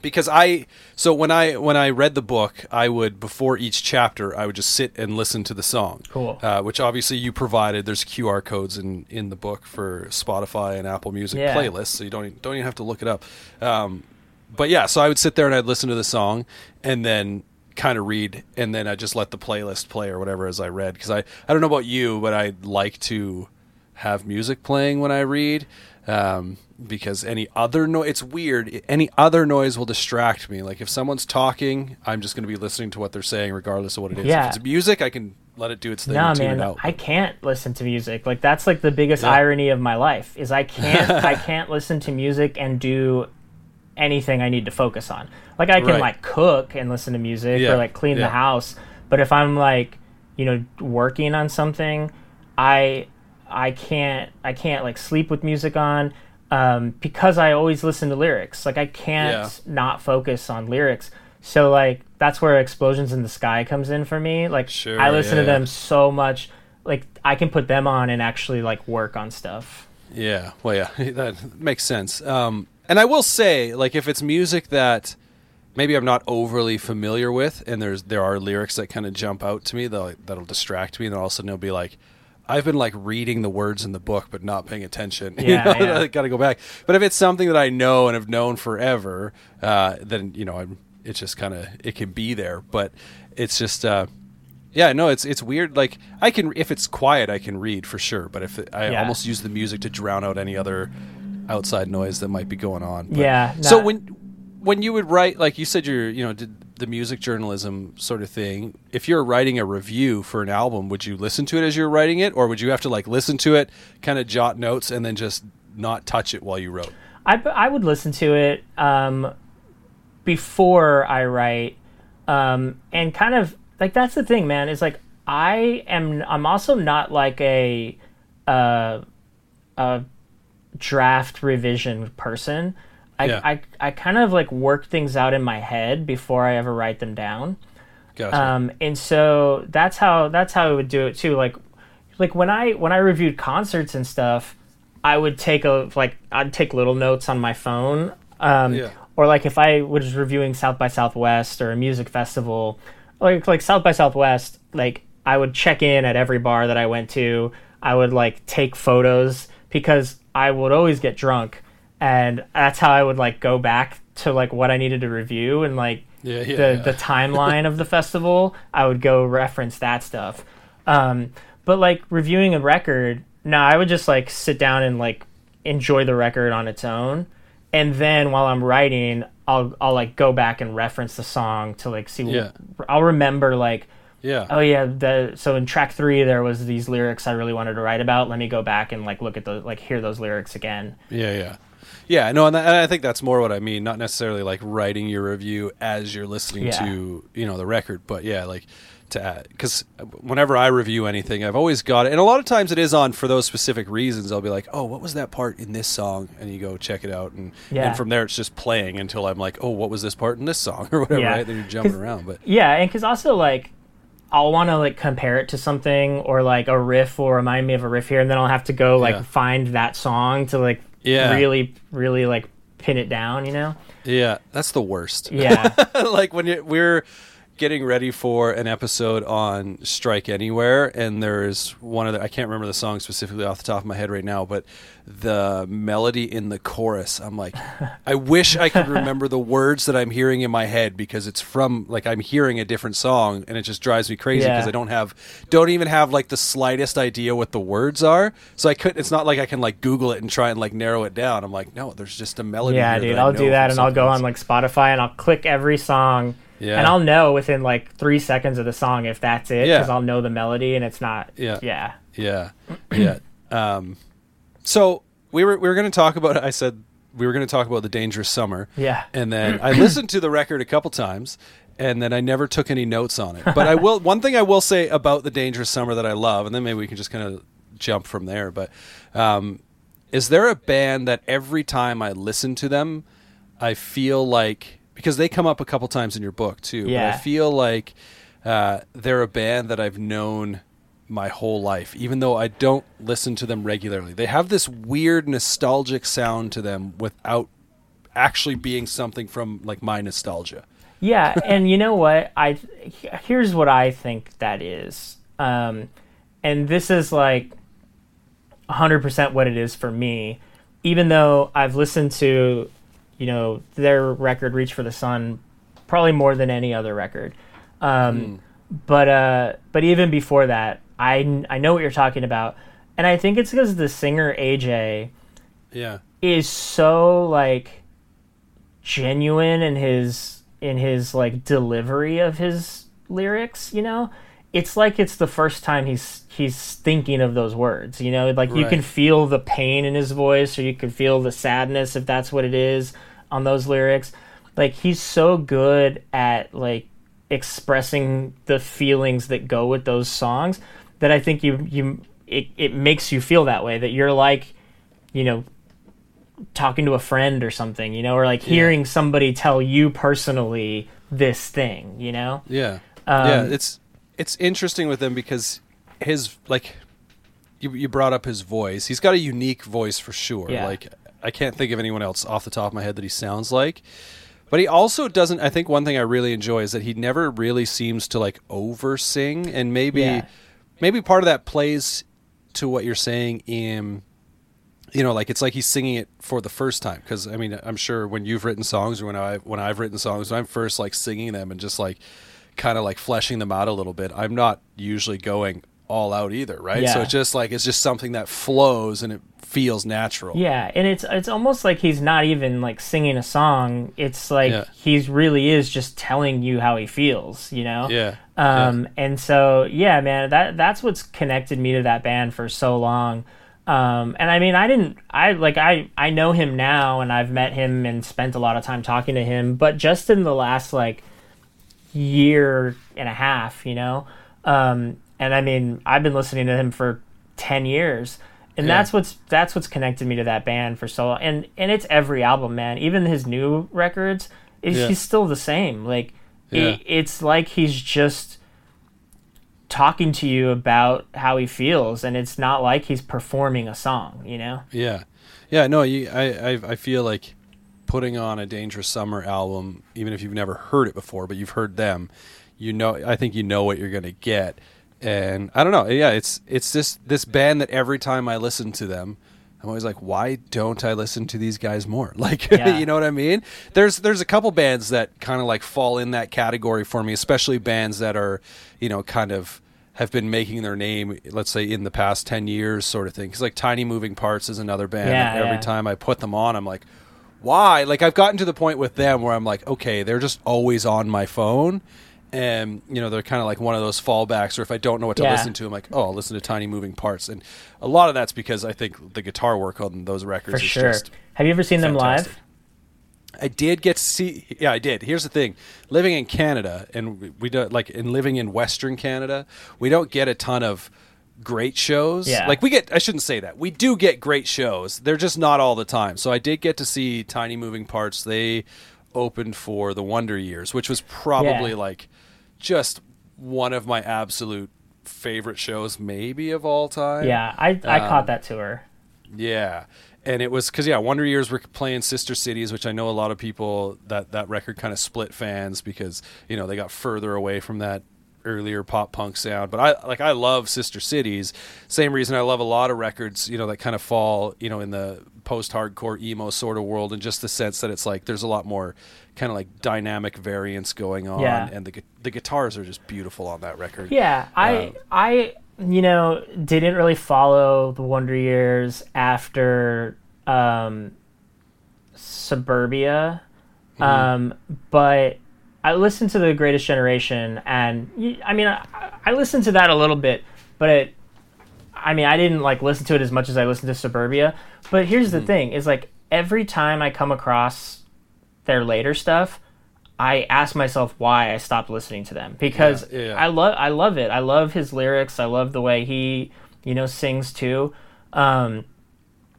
Because I so when I when I read the book, I would before each chapter I would just sit and listen to the song. Cool. Uh, which obviously you provided. There's QR codes in, in the book for Spotify and Apple Music Yeah. playlists, so you don't don't even have to look it up. Um, but yeah, so I would sit there and I'd listen to the song, and then kind of read and then I just let the playlist play or whatever as I read because I I don't know about you but I like to have music playing when I read um, because any other noise it's weird any other noise will distract me like if someone's talking I'm just going to be listening to what they're saying regardless of what it is Yeah. if it's music I can let it do its thing No, and tune man, I can't listen to music. Like that's like the biggest Yeah. irony of my life is I can't I can't listen to music and do anything I need to focus on. Like I can Right. like cook and listen to music Yeah, or like clean the house, but if I'm like, you know, working on something, I I can't I can't like sleep with music on um, because I always listen to lyrics. Like I can't Yeah. not focus on lyrics. So like that's where Explosions in the Sky comes in for me. Like Sure, I listen yeah, to them so much like I can put them on and actually like work on stuff. Yeah, well, yeah, that makes sense. Um, and I will say, like, if it's music that maybe I'm not overly familiar with, and there's there are lyrics that kind of jump out to me that'll, that'll distract me, and then all of a sudden it'll be like, I've been like reading the words in the book but not paying attention. You Yeah, know, yeah. I got to go back. But if it's something that I know and have known forever, uh, then you know, I'm, it's just kind of it can be there. But it's just. Uh, yeah, no, it's it's weird. Like I can, if it's quiet, I can read for sure. But if it, I Yeah. almost use the music to drown out any other outside noise that might be going on. But- Yeah, So when when you would write, like you said, you're you know did the music journalism sort of thing. If you're writing a review for an album, would you listen to it as you're writing it, or would you have to like listen to it, kind of jot notes, and then just not touch it while you wrote? I, I would listen to it um, before I write, um, and kind of like that's the thing, man. Is like I am. I'm also not like a uh, a draft revision person. I, Yeah. I I kind of like work things out in my head before I ever write them down. Gotcha. Um, and so that's how that's how I would do it too. Like like when I when I reviewed concerts and stuff, I would take a like I'd take little notes on my phone. Um, Yeah. Or like if I was reviewing South by Southwest or a music festival, like like South by Southwest, like I would check in at every bar that I went to. I would like take photos because I would always get drunk, and that's how I would like go back to like what I needed to review and like Yeah, yeah, the yeah. the timeline of the festival. I would go reference that stuff. Um, but like reviewing a record, no, I would just like sit down and like enjoy the record on its own, and then while I'm writing, I'll I'll like go back and reference the song to like see. Yeah. I'll remember like yeah. oh yeah the so in track three there was these lyrics i really wanted to write about let me go back and like look at the like hear those lyrics again Yeah, yeah, yeah. No, and, that, and I think that's more what I mean. Not necessarily like writing your review as you're listening Yeah. to you know the record, but yeah, like to because whenever I review anything, I've always got it, and a lot of times it is on for those specific reasons. I'll be like, oh, what was that part in this song? And you go check it out, and Yeah. and from there it's just playing until I'm like, oh, what was this part in this song or whatever. Yeah. Right? Then you're jumping around, but yeah and because also like i'll want to like compare it to something or like a riff will remind me of a riff here and then i'll have to go like Yeah. find that song to like Yeah. really really like pin it down you know yeah, that's the worst. yeah like when you're we're getting ready for an episode on Strike Anywhere, and there's one of the I can't remember the song specifically off the top of my head right now, but the melody in the chorus, I'm like, I wish I could remember the words that I'm hearing in my head because it's from like I'm hearing a different song, and it just drives me crazy Yeah. because I don't have don't even have like the slightest idea what the words are. So I couldn't. It's not like I can like Google it and try and like narrow it down. I'm like, no, there's just a melody. yeah dude i'll do that and i'll go something on like spotify and i'll click every song Yeah. and i'll know within like three seconds of the song if that's it Yeah. because i'll know the melody and it's not Yeah. yeah Yeah, yeah. Um, so we were we were going to talk about. I said we were going to talk about the dangerous summer. Yeah. and then I listened to the record a couple times, and then I never took any notes on it. But I will. One thing I will say about the dangerous summer that I love, and then maybe we can just kind of jump from there. But um, is there a band that every time I listen to them, I feel like because they come up a couple times in your book too. But I feel like uh, they're a band that I've known my whole life, even though I don't listen to them regularly. They have this weird nostalgic sound to them without actually being something from like my nostalgia. Yeah, and you know what? I here's what I think that is, um, and this is like 100% what it is for me. Even though I've listened to, you know, their record "Reach for the Sun" probably more than any other record, Um, But uh, but even before that, I I know what you're talking about, and I think it's because the singer AJ Yeah. is so like genuine in his in his like delivery of his lyrics you know? It's like it's the first time he's he's thinking of those words you know? Like you can feel the pain in his voice or you can feel the sadness if that's what it is on those lyrics like he's so good at like expressing the feelings that go with those songs that i think you you it, it makes you feel that way that you're like you know talking to a friend or something, you know, or like hearing somebody tell you personally this thing, you know? Yeah. Um, yeah, it's it's interesting with him because his like you you brought up his voice. He's got a unique voice for sure. Yeah. Like I can't think of anyone else off the top of my head that he sounds like. But he also doesn't I think one thing I really enjoy is that he never really seems to like over sing and maybe Yeah. maybe part of that plays to what you're saying in you know, like it's like he's singing it for the first time. Because I mean, I'm sure when you've written songs, or when I when I've written songs, when I'm first like singing them and just like kind of like fleshing them out a little bit, I'm not usually going all out either, right? So it's just like it's just something that flows and it feels natural. Yeah, and it's it's almost like he's not even like singing a song. It's like Yeah. he's really is just telling you how he feels, you know? Yeah. Um and so yeah, man, that that's what's connected me to that band for so long. Um and I mean, I didn't I like I I know him now and I've met him and spent a lot of time talking to him, but just in the last like year and a half, you know. Um, and I mean, I've been listening to him for ten years, and Yeah. that's what's that's what's connected me to that band for so long. And and it's every album, man. Even his new records, is Yeah. he's still the same. Like Yeah. it, it's like he's just talking to you about how he feels, and it's not like he's performing a song, you know. Yeah, yeah. No, you, I, I, I feel like putting on a Dangerous Summer album, even if you've never heard it before, but you've heard them, you know. I think you know what you're gonna get, and I don't know. Yeah, it's it's this this band that every time I listen to them. I'm always like, why don't I listen to these guys more? Like, Yeah. you know what I mean? There's there's a couple bands that kind of like fall in that category for me, especially bands that are, you know, kind of have been making their name, let's say in the past 10 years sort of thing. Cuz like Tiny Moving Parts is another band Yeah, every yeah. time I put them on, I'm like, why? Like I've gotten to the point with them where I'm like, okay, they're just always on my phone. And you know they're kind of like one of those fallbacks, or if I don't know what to Yeah. listen to, I'm like, oh, I'll listen to Tiny Moving Parts, and a lot of that's because I think the guitar work on those records For is sure. just Have you ever seen them live? I did get to see. Yeah, I did. Here's the thing: living in Canada, and we, we don't like in living in Western Canada, we don't get a ton of great shows. Yeah. Like we get. I shouldn't say that. We do get great shows. They're just not all the time. So I did get to see Tiny Moving Parts. They opened for the Wonder Years, which was probably Yeah. like just one of my absolute favorite shows, maybe of all time. Yeah, I I Um, caught that tour. Yeah. And it was because yeah, Wonder Years were playing Sister Cities, which I know a lot of people that that record kind of split fans because you know they got further away from that earlier pop punk sound. But I like I love Sister Cities. Same reason I love a lot of records you know that kind of fall you know in the post hardcore emo sort of world, and just the sense that it's like there's a lot more kind of like dynamic variance going on, Yeah. and the the guitars are just beautiful on that record. Yeah, I Um, I you know didn't really follow the Wonder Years after um, Suburbia, Mm-hmm. um, but I listened to the Greatest Generation, and I mean I, I listened to that a little bit, but it, I mean I didn't like listen to it as much as I listened to Suburbia. But here's the thing: is like every time I come across their later stuff. I ask myself why I stopped listening to them because Yeah, yeah. I love I love it. I love his lyrics. I love the way he you know sings too. Um,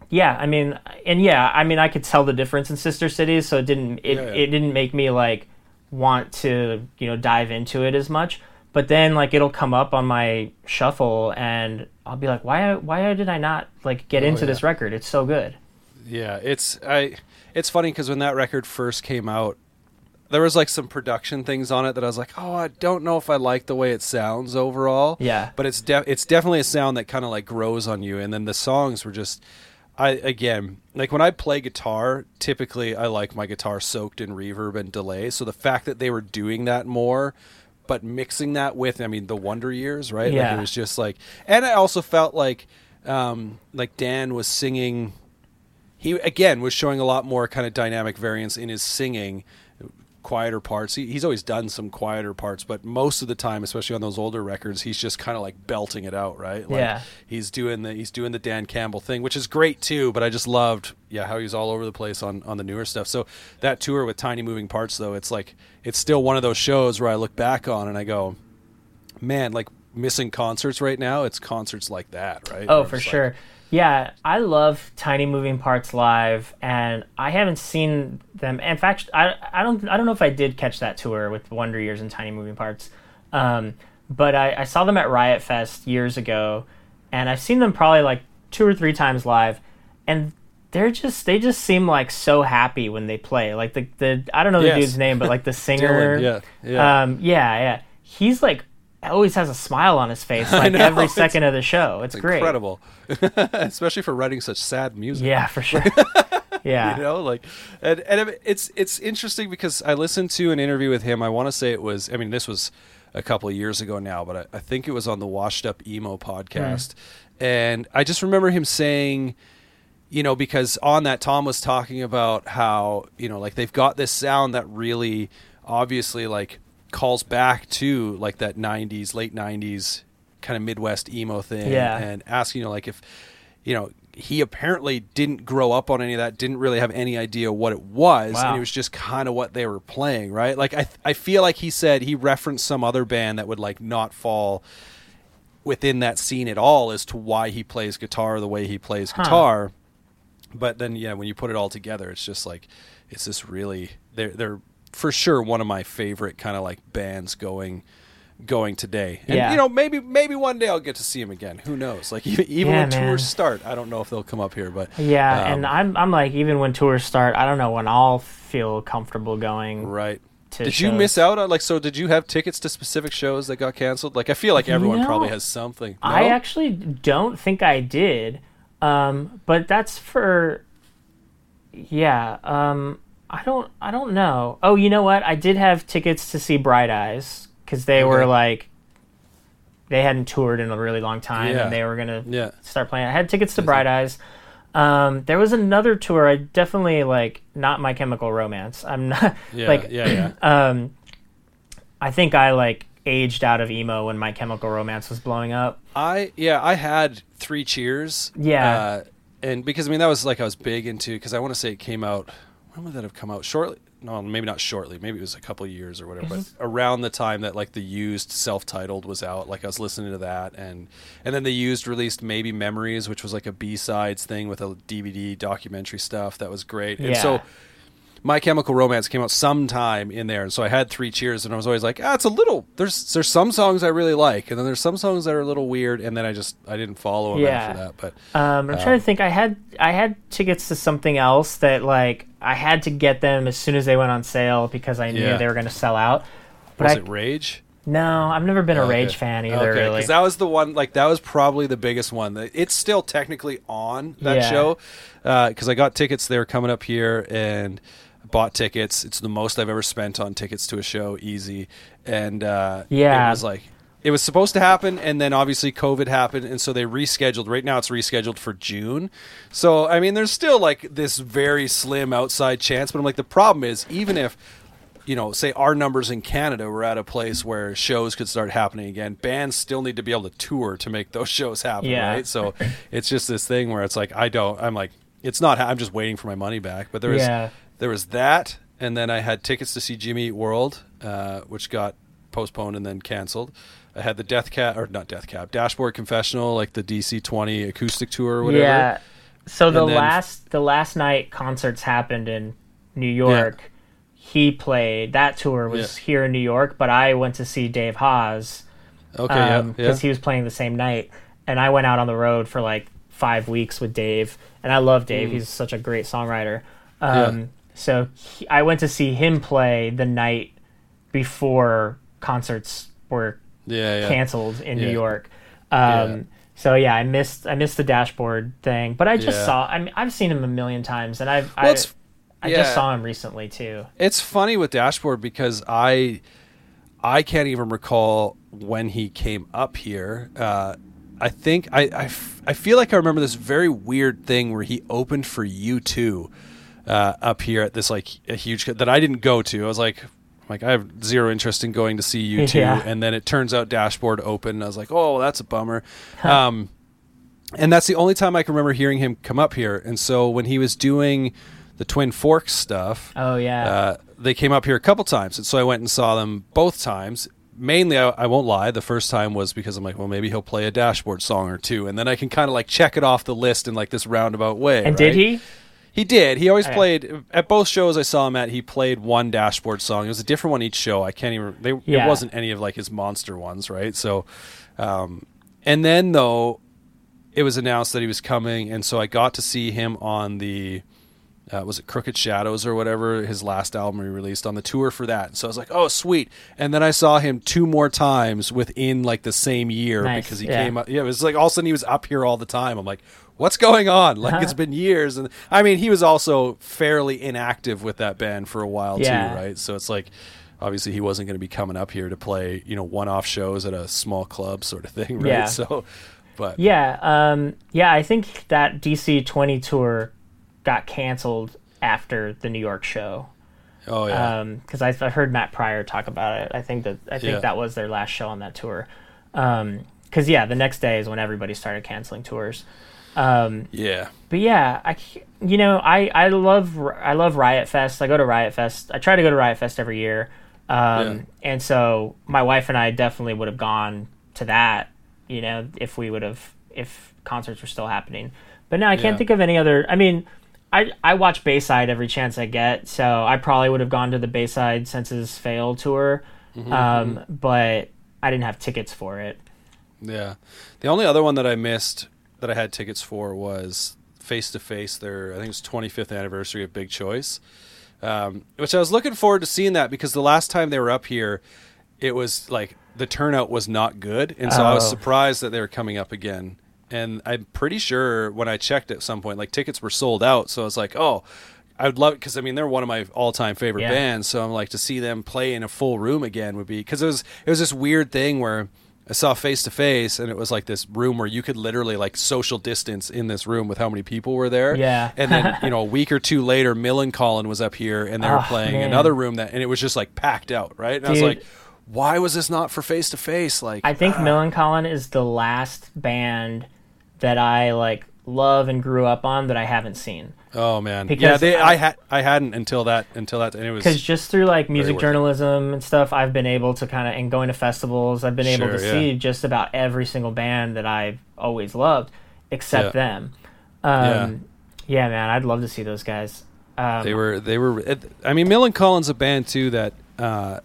yeah, I mean, and yeah, I mean, I could tell the difference in Sister Cities, so it didn't it, yeah. it didn't make me like want to you know dive into it as much. But then like it'll come up on my shuffle, and I'll be like, why why did I not like get oh, into Oh, yeah. this record? It's so good. Yeah, it's I. It's funny because when that record first came out, there was like some production things on it that I was like, oh, I don't know if I like the way it sounds overall. Yeah. but it's de- it's definitely a sound that kind of like grows on you. And then the songs were just, I again like when I play guitar, typically I like my guitar soaked in reverb and delay. So the fact that they were doing that more but mixing that with, I mean, the Wonder Years, right? Like it was just like, and I also felt like, um, like Dan was singing. He again was showing a lot more kind of dynamic variance in his singing, quieter parts. He, he's always done some quieter parts, but most of the time, especially on those older records, he's just kind of like belting it out, right? Like Yeah. he's doing the he's doing the Dan Campbell thing, which is great too. But I just loved, yeah, how he's all over the place on on the newer stuff. So that tour with tiny moving parts, though, it's like it's still one of those shows where I look back on and I go, man, like missing concerts right now. It's concerts like that, right? Oh, Where for it's like- sure. Yeah, I love Tiny Moving Parts live, and I haven't seen them. In fact, I, I don't I don't know if I did catch that tour with Wonder Years and Tiny Moving Parts, um, but I, I saw them at Riot Fest years ago, and I've seen them probably like two or three times live, and they're just they just seem like so happy when they play. Like the the I don't know the Yes. dude's name, but like the singer, Dylan, yeah, yeah. um, yeah, yeah. He's like always has a smile on his face like know, every second of the show. It's, great. incredible, especially for writing such sad music. Yeah, for sure. Yeah. you know like and, and it's it's interesting because i listened to an interview with him i want to say it was i mean this was a couple of years ago now but i, I think it was on the washed up emo podcast mm. and i just remember him saying you know because on that tom was talking about how you know like they've got this sound that really obviously like calls back to like that 90s late 90s kind of midwest emo thing Yeah. and asking you know like if you know he apparently didn't grow up on any of that didn't really have any idea what it was Wow. and it was just kind of what they were playing right like I, I feel like he said he referenced some other band that would like not fall within that scene at all as to why he plays guitar the way he plays Huh. guitar but then yeah when you put it all together it's just like it's this really they're they're for sure one of my favorite kind of like bands going going today and Yeah. you know maybe maybe one day i'll get to see him again who knows like even, even Yeah, when man. tours start i don't know if they'll come up here but Yeah, um, and I'm I'm like even when tours start, I don't know when I'll feel comfortable going. right to did you miss out on like so did you have tickets to specific shows that got canceled like i feel like everyone know, probably has something I actually don't think I did, um, but that's for. Yeah, um, I don't I don't know. Oh, you know what? I did have tickets to see Bright Eyes because they were like. They hadn't toured in a really long time, Yeah. and they were gonna yeah start playing. I had tickets to Bright Eyes. Um, there was another tour. I definitely like not My Chemical Romance. I'm not yeah like yeah yeah um, I think I like aged out of emo when My Chemical Romance was blowing up. I yeah, I had three cheers. Yeah. uh, and because I mean that was like I was big into because I want to say it came out. When would that have come out? Shortly? No, maybe not shortly. Maybe it was a couple of years or whatever. Mm-hmm. But around the time that like the used self-titled was out, like I was listening to that, and and then the used released maybe Memories, which was like a B sides thing with a DVD documentary stuff that was great. And so. My Chemical Romance came out sometime in there, and so I had three cheers, and I was always like, ah, it's a little. There's there's some songs I really like, and then there's some songs that are a little weird, and then I just I didn't follow them Yeah. after that. But Um, I'm trying to think. I had I had tickets to something else that like I had to get them as soon as they went on sale because I knew Yeah. they were going to sell out. But was I, it Rage? no, I've never been a Okay. Rage fan either. Okay, really. because that was the one. Like that was probably the biggest one. It's still technically on that Yeah. show because I got tickets. They were coming up here and bought tickets. It's the most I've ever spent on tickets to a show, easy. And uh, Yeah. it was like it was supposed to happen, and then obviously COVID happened, and so they rescheduled. Right now, it's rescheduled for June. So I mean, there's still like this very slim outside chance. But I'm like, the problem is even if you know, say our numbers in Canada were at a place where shows could start happening again. Bands still need to be able to tour to make those shows happen, Yeah. right? So it's just this thing where it's like I don't. I'm like it's not. I'm just waiting for my money back. But there is Yeah. There was that, and then I had tickets to see Jimmy Eat World, uh, which got postponed and then canceled. I had the Death Cab or not Death Cab Dashboard Confessional, like the DC 20 acoustic tour or whatever. Yeah. So the then- last the last night concerts happened in New York. He played that tour was Yeah. here in New York, but I went to see Dave Hause Okay. yeah. because Yeah. Um, he was playing the same night, and I went out on the road for like five weeks with Dave, and I love Dave. He's such a great songwriter. Um, Mm. Yeah. So he, I went to see him play the night before concerts were yeah. Yeah. canceled in New York. Um, Yeah. So yeah, I missed I missed the dashboard thing, but I just Yeah. saw. I mean, I've seen him a million times, and I've Well, I, I just saw him recently too. It's funny with Dashboard because I I can't even recall when he came up here. Uh, I think I, I, f- I feel like I remember this very weird thing where he opened for U2 uh, up here at this like a huge that I didn't go to. I was like, like I have zero interest in going to see you two. yeah. and then it turns out Dashboard open. I was like, oh, that's a bummer. um, and that's the only time I can remember hearing him come up here. And so when he was doing the Twin Forks stuff, oh yeah, uh, they came up here a couple times, and so I went and saw them both times. Mainly, I, I, won't lie. The first time was because I'm like, well, maybe he'll play a dashboard song or two, and then I can kind of like check it off the list in like this roundabout way. And right? did he? He did. He always played at both shows I saw him at. He played one dashboard song. It was a different one each show. I can't even. They, yeah. It wasn't any of like his monster ones, right? So, um, and then though, it was announced that he was coming, and so I got to see him on the uh, was it Crooked Shadows or whatever his last album he released on the tour for that. So I was like, oh sweet. And then I saw him two more times within like the same year nice. because he yeah. came up. Yeah, it was like all of a sudden he was up here all the time. I'm like, what's going on? Like uh-huh. it's been years, and I mean he was also fairly inactive with that band for a while yeah. too, right? So it's like obviously he wasn't going to be coming up here to play you know one-off shows at a small club sort of thing, right? Yeah. So. But. Yeah, um, yeah, I think that DC 20 tour got canceled after the New York show. Oh yeah. Because um, I, I, heard Matt Pryor talk about it. I think that I think yeah. that was their last show on that tour. Because um, yeah, the next day is when everybody started canceling tours. Um, yeah. But yeah, I you know I I love I love Riot Fest. I go to Riot Fest. I try to go to Riot Fest every year. Um, yeah. And so my wife and I definitely would have gone to that. You know, if we would have if concerts were still happening. But now I can't yeah. think of any other. I mean, I I watch Bayside every chance I get, so I probably would have gone to the Bayside Senses Fail tour, mm-hmm, um, mm-hmm. but I didn't have tickets for it. Yeah, the only other one that I missed that I had tickets for was Face to Face. Their I think it was 25th anniversary of Big Choice, um, which I was looking forward to seeing that because the last time they were up here, it was like the turnout was not good, and so oh. I was oh. surprised that they were coming up again and I'm pretty sure when I checked at some point, like tickets were sold out. So I was like, oh, I would love because I mean they're one of my all-time favorite yeah. bands. So I'm like to see them play in a full room again would be because it was it was this weird thing where I saw face to face and it was like this room where you could literally like social distance in this room with how many people were there. Yeah. and then you know a week or two later, Millencolin was up here and they were oh, playing man. another room that and it was just like packed out, right? And. I was like why was this not for face to face? Like, I think uh, Millencolin is the last band that I like love and grew up on that I haven't seen. Oh man, because yeah, they, I, I had I hadn't until that until that, and it was because just through like music journalism and stuff, I've been able to kind of and going to festivals, I've been able to yeah. see just about every single band that I've always loved, except yeah. them. Um, yeah. yeah, man, I'd love to see those guys. Um, they were they were. I mean, Millencolin's a band too that uh,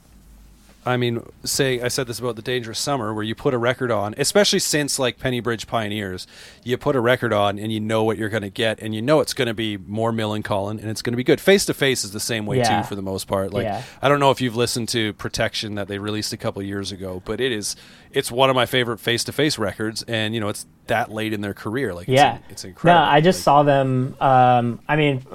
I mean, say I said this about the Dangerous Summer, where you put a record on, especially since like Pennybridge Pioneers, you put a record on and you know what you're going to get, and you know it's going to be more Millencolin, and it's going to be good. Face to Face is the same way yeah. too, for the most part. Like yeah. I don't know if you've listened to Protection that they released a couple years ago, but it is it's one of my favorite Face to Face records, and you know it's that late in their career. Like yeah, it's, it's incredible. No, I just like, saw them. Um, I mean,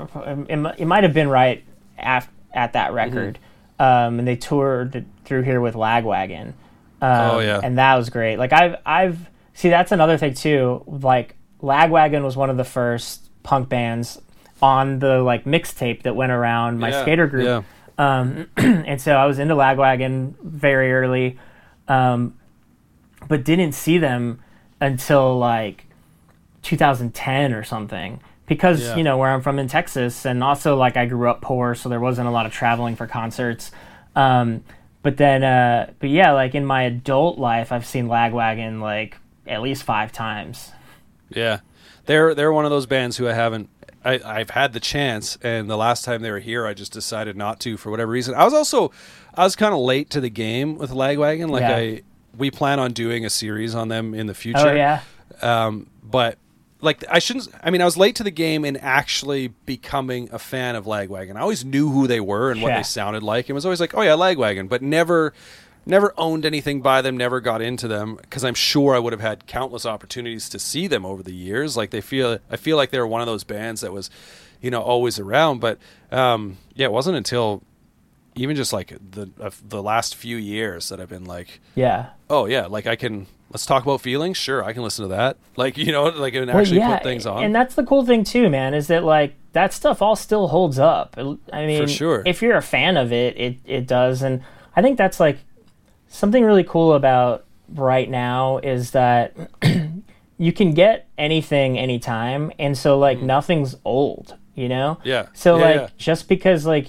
it, it might have been right at, at that record. Mm-hmm um, and they toured through here with Lagwagon. Um, oh yeah, and that was great. Like I've I've see that's another thing too. Like Lagwagon was one of the first punk bands on the like mixtape that went around my yeah, skater group. Yeah. Um, and so I was into Lagwagon very early, um, but didn't see them until like 2010 or something because yeah. you know where I'm from in Texas, and also like I grew up poor, so there wasn't a lot of traveling for concerts. Um, but then, uh, but yeah, like in my adult life, I've seen Lagwagon like at least five times. Yeah, they're they're one of those bands who I haven't. I, I've had the chance, and the last time they were here, I just decided not to for whatever reason. I was also I was kind of late to the game with Lagwagon. Like yeah. I, we plan on doing a series on them in the future. Oh yeah. Um, but like I shouldn't. I mean, I was late to the game in actually becoming a fan of Lagwagon. I always knew who they were and yeah. what they sounded like, and was always like, "Oh yeah, Lagwagon," but never, never owned anything by them. Never got into them because I'm sure I would have had countless opportunities to see them over the years. Like they feel, I feel like they were one of those bands that was, you know, always around. But um, yeah, it wasn't until even just like the uh, the last few years that I've been like, Yeah. oh yeah, like I can let's talk about feelings. Sure, I can listen to that. Like you know, like and Well, actually yeah, put things on. And that's the cool thing too, man, is that like that stuff all still holds up. I mean, sure. if you're a fan of it, it it does, and I think that's like something really cool about right now is that you can get anything anytime, and so like nothing's old, you know. Mm. Yeah. So Yeah, like yeah. just because like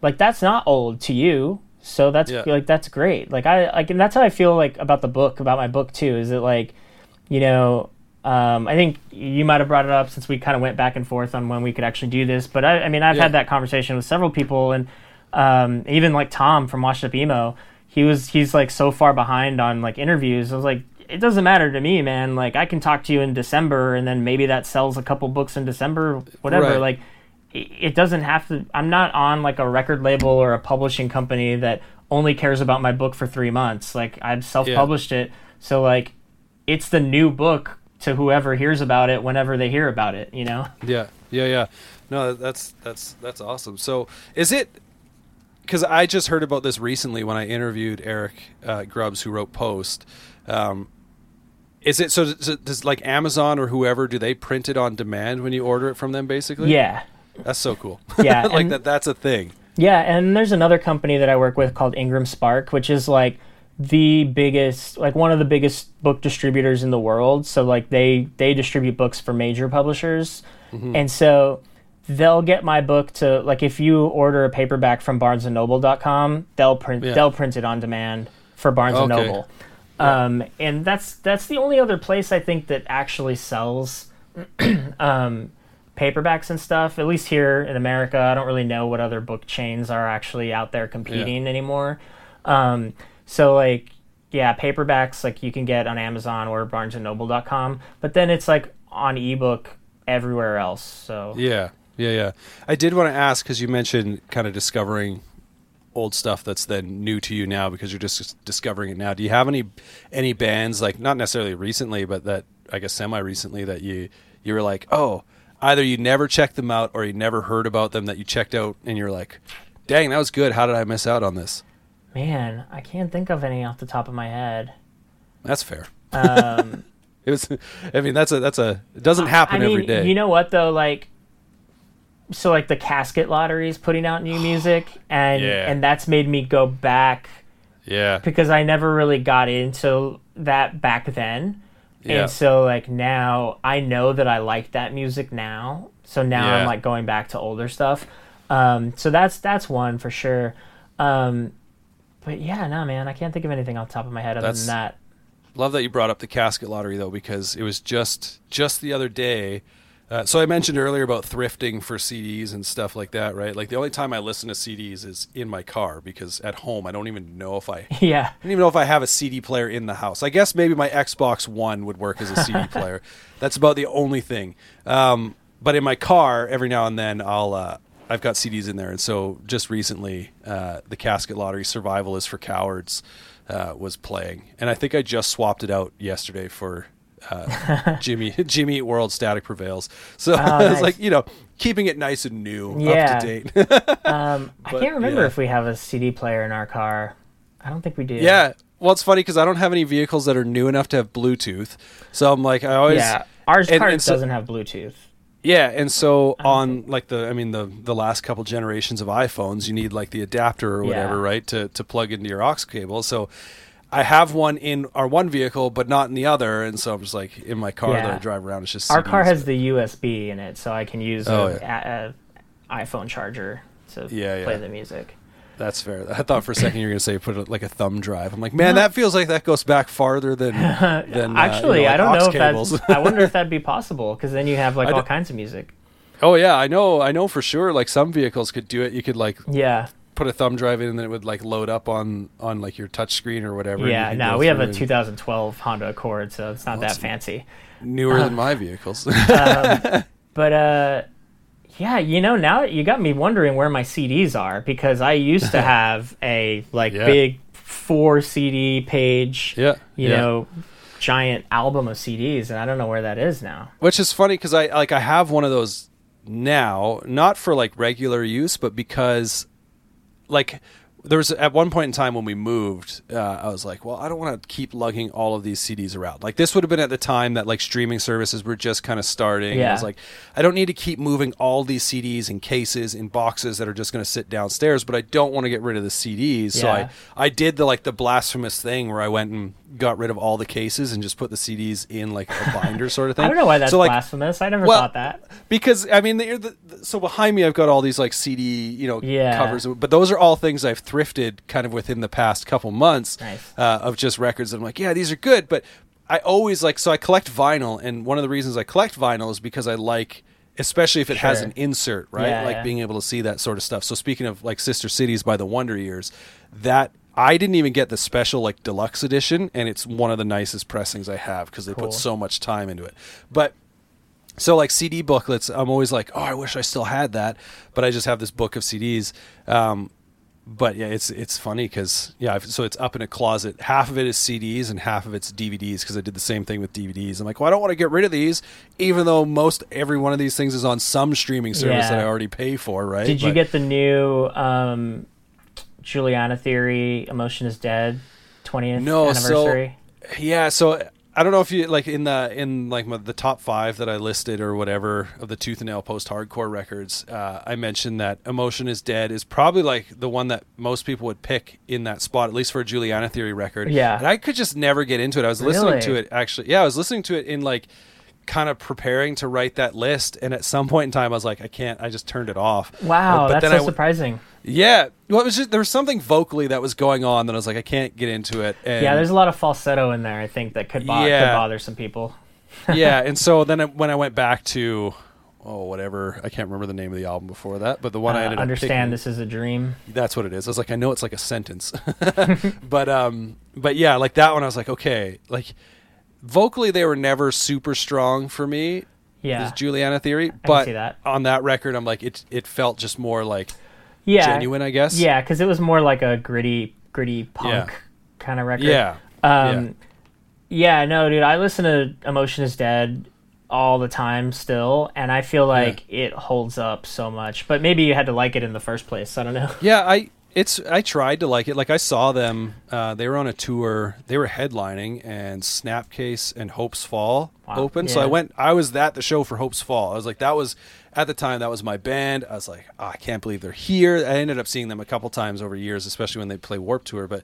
like that's not old to you so that's Yeah. like that's great like i like and that's how i feel like about the book about my book too is it like you know um, i think you might have brought it up since we kind of went back and forth on when we could actually do this but i, I mean i've Yeah. had that conversation with several people and um, even like tom from washed up emo he was he's like so far behind on like interviews i was like it doesn't matter to me man like i can talk to you in december and then maybe that sells a couple books in december whatever Right. like it doesn't have to i'm not on like a record label or a publishing company that only cares about my book for three months like i've self-published it so like it's the new book to whoever hears about it whenever they hear about it you know Yeah, yeah, yeah. No, that's that's that's awesome. So, is it because I just heard about this recently when I interviewed Eric uh, Grubbs, who wrote Post. Um, is it so? Does, does like Amazon or whoever do they print it on demand when you order it from them? Basically, yeah That's so cool. Yeah, like and- that. That's a thing. Yeah, and there's another company that I work with called Ingram Spark, which is like the biggest, like one of the biggest book distributors in the world. So like they they distribute books for major publishers, and so they'll get my book to like if you order a paperback from BarnesandNoble.com, they'll print Yeah. they'll print it on demand for Barnes and Okay. Noble. Um, and that's that's the only other place I think that actually sells um, paperbacks and stuff. At least here in America, I don't really know what other book chains are actually out there competing anymore. Um, so like, yeah, paperbacks like you can get on Amazon or BarnesandNoble.com, but then it's like on ebook everywhere else. So Yeah, yeah, yeah. I did want to ask because you mentioned kind of discovering old stuff that's then new to you now because you're just discovering it now. Do you have any any bands like not necessarily recently, but that I guess semi recently that you you were like, oh, either you never checked them out or you never heard about them that you checked out and you're like, dang, that was good. How did I miss out on this? man, I can't think of any off the top of my head. That's fair. Um, It was. I mean, that's a that's a. It doesn't happen I mean, every day. you know what though, like. So like the casket lottery is putting out new music, and Yeah. and that's made me go back yeah. because I never really got into that back then. Yeah. And so like now I know that I like that music now. So now Yeah. I'm like going back to older stuff. Um, so that's that's one for sure. Um, but yeah, no man, I can't think of anything off the top of my head other That's- than that. Love that you brought up the casket lottery though, because it was just just the other day. Uh, so I mentioned earlier about thrifting for CDs and stuff like that, right? Like the only time I listen to CDs is in my car because at home I don't even know if I, yeah I don't even know if I have a CD player in the house. I guess maybe my Xbox One would work as a CD player. That's about the only thing. Um, but in my car, every now and then I'll. Uh, I've got CDs in there, and so just recently, uh, the Casket Lottery "Survival is for Cowards" uh, was playing, and I think I just swapped it out yesterday for uh, Jimmy Jimmy Eat World Static Prevails. So it's nice. like you know, keeping it nice and new, Yeah. up to date. Um, I can't remember yeah. if we have a CD player in our car. I don't think we do. yeah. Well, it's funny because I don't have any vehicles that are new enough to have Bluetooth, so I'm like, I always Yeah. Ours and- car and so- doesn't have Bluetooth. Yeah, and so on like the I mean the the last couple generations of iPhones, you need like the adapter or whatever, Yeah. right, to to plug into your aux cable. So I have one in our one vehicle, but not in the other, and so I'm just like in my car that I drive around. It's just Our car has the USB in it, so I can use Oh, a, yeah. iPhone charger to Yeah, play yeah. the music. That's fair. I thought for a second you were going to say put it like a thumb drive. I'm like, man, that feels like that goes back farther than than uh, Actually, you know, I don't know if cables. that's. I wonder if that'd be possible because then you have like all kinds of music. oh yeah, I know, I know for sure. Like some vehicles could do it. You could like Yeah, put a thumb drive in, and then it would like load up on on like your touch screen or whatever. yeah. No, we have a and- 2012 Honda Accord, so it's not that Awesome. fancy. newer than my vehicles. But uh, yeah, you know, now you got me wondering where my CDs are because I used to have a like Yeah. big four CD page, yeah, you yeah. know, giant album of CDs, and I don't know where that is now. which is funny because I like I have one of those now, not for like regular use, but because like there was at one point in time when we moved, uh, I was like, well, I don't want to keep lugging all of these CDs around. Like this would have been at the time that like streaming services were just kind of starting. And I Yeah. was like, I don't need to keep moving all these CDs in cases in boxes that are just going to sit downstairs, but I don't want to get rid of the CDs. So I I did the like the blasphemous thing where I went and got rid of all the cases and just put the CDs in like a binder sort of thing. I don't know why that's so, like, blasphemous. I never well, thought that. because I mean, the, the, so behind me, I've got all these like CD, you know, Yeah. covers, but those are all things I've thrifted kind of within the past couple months Nice. uh, of just records. I'm like, yeah, these are good, but I always like so I collect vinyl, and one of the reasons I collect vinyl is because I like. Especially if it has an insert, right? Yeah, like yeah. being able to see that sort of stuff. So speaking of like Sister Cities by the Wonder Years, that I didn't even get the special like deluxe edition, and it's one of the nicest pressings I have because they Cool. put so much time into it. But so like CD booklets, I'm always like, oh, I wish I still had that, but I just have this book of CDs. Um, but yeah, it's it's funny because yeah, I've, so it's up in a closet. Half of it is CDs and half of it's DVDs because I did the same thing with DVDs. I'm like, well, I don't want to get rid of these, even though most every one of these things is on some streaming service Yeah. that I already pay for, right? Did you get the new um, Juliana Theory? Emotion is Dead, 20th no? anniversary. So yeah, so I don't know if you like in the in like my, the top five that I listed or whatever of the Tooth and Nail post hardcore records. Uh, I mentioned that Emotion is Dead is probably like the one that most people would pick in that spot, at least for a Juliana Theory record. Yeah. and I could just never get into it. I was listening to it actually. Yeah, I was listening to it in like kind of preparing to write that list, and at some point in time, I was like, I can't. I just turned it off. Wow, But that's so I surprising. Yeah, well, it was just there was something vocally that was going on that I was like, I can't get into it. And Yeah, there's a lot of falsetto in there. I think that could, bo- Yeah. could bother some people. yeah, and so then I, when I went back to oh whatever I can't remember the name of the album before that, but the one I Uh, ended up understand picking- this is a dream. That's what it is. I was like, I know it's like a sentence, but um, but yeah, like that one, I was like, okay, like vocally they were never super strong for me. Yeah, Is Juliana Theory, but see that. on that record, I'm like, it it felt just more like yeah, genuine, I guess. Yeah, because it was more like a gritty, gritty punk Yeah. kind of record. yeah, Um, yeah. no, dude, I listen to Emotion is Dead all the time still, and I feel like it holds up so much. But maybe you had to like it in the first place. I don't know. Yeah, I it's I tried to like it. Like I saw them. Uh, they were on a tour. They were headlining, and Snapcase and Hopesfall Wow. open. So I went. I was at the show for Hopesfall. I was like, that was at the time that was my band. I was like, oh, I can't believe they're here. I ended up seeing them a couple times over years, especially when they play Warped Tour. But,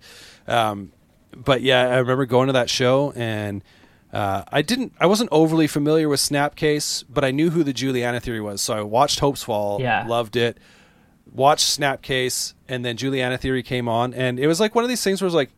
um, but yeah, I remember going to that show and. Uh, I didn't. I wasn't overly familiar with Snapcase, but I knew who the Juliana Theory was. So I watched Hopesfall, Yeah. loved it watched Snapcase, and then Juliana Theory came on, and it was like one of these things where it was like,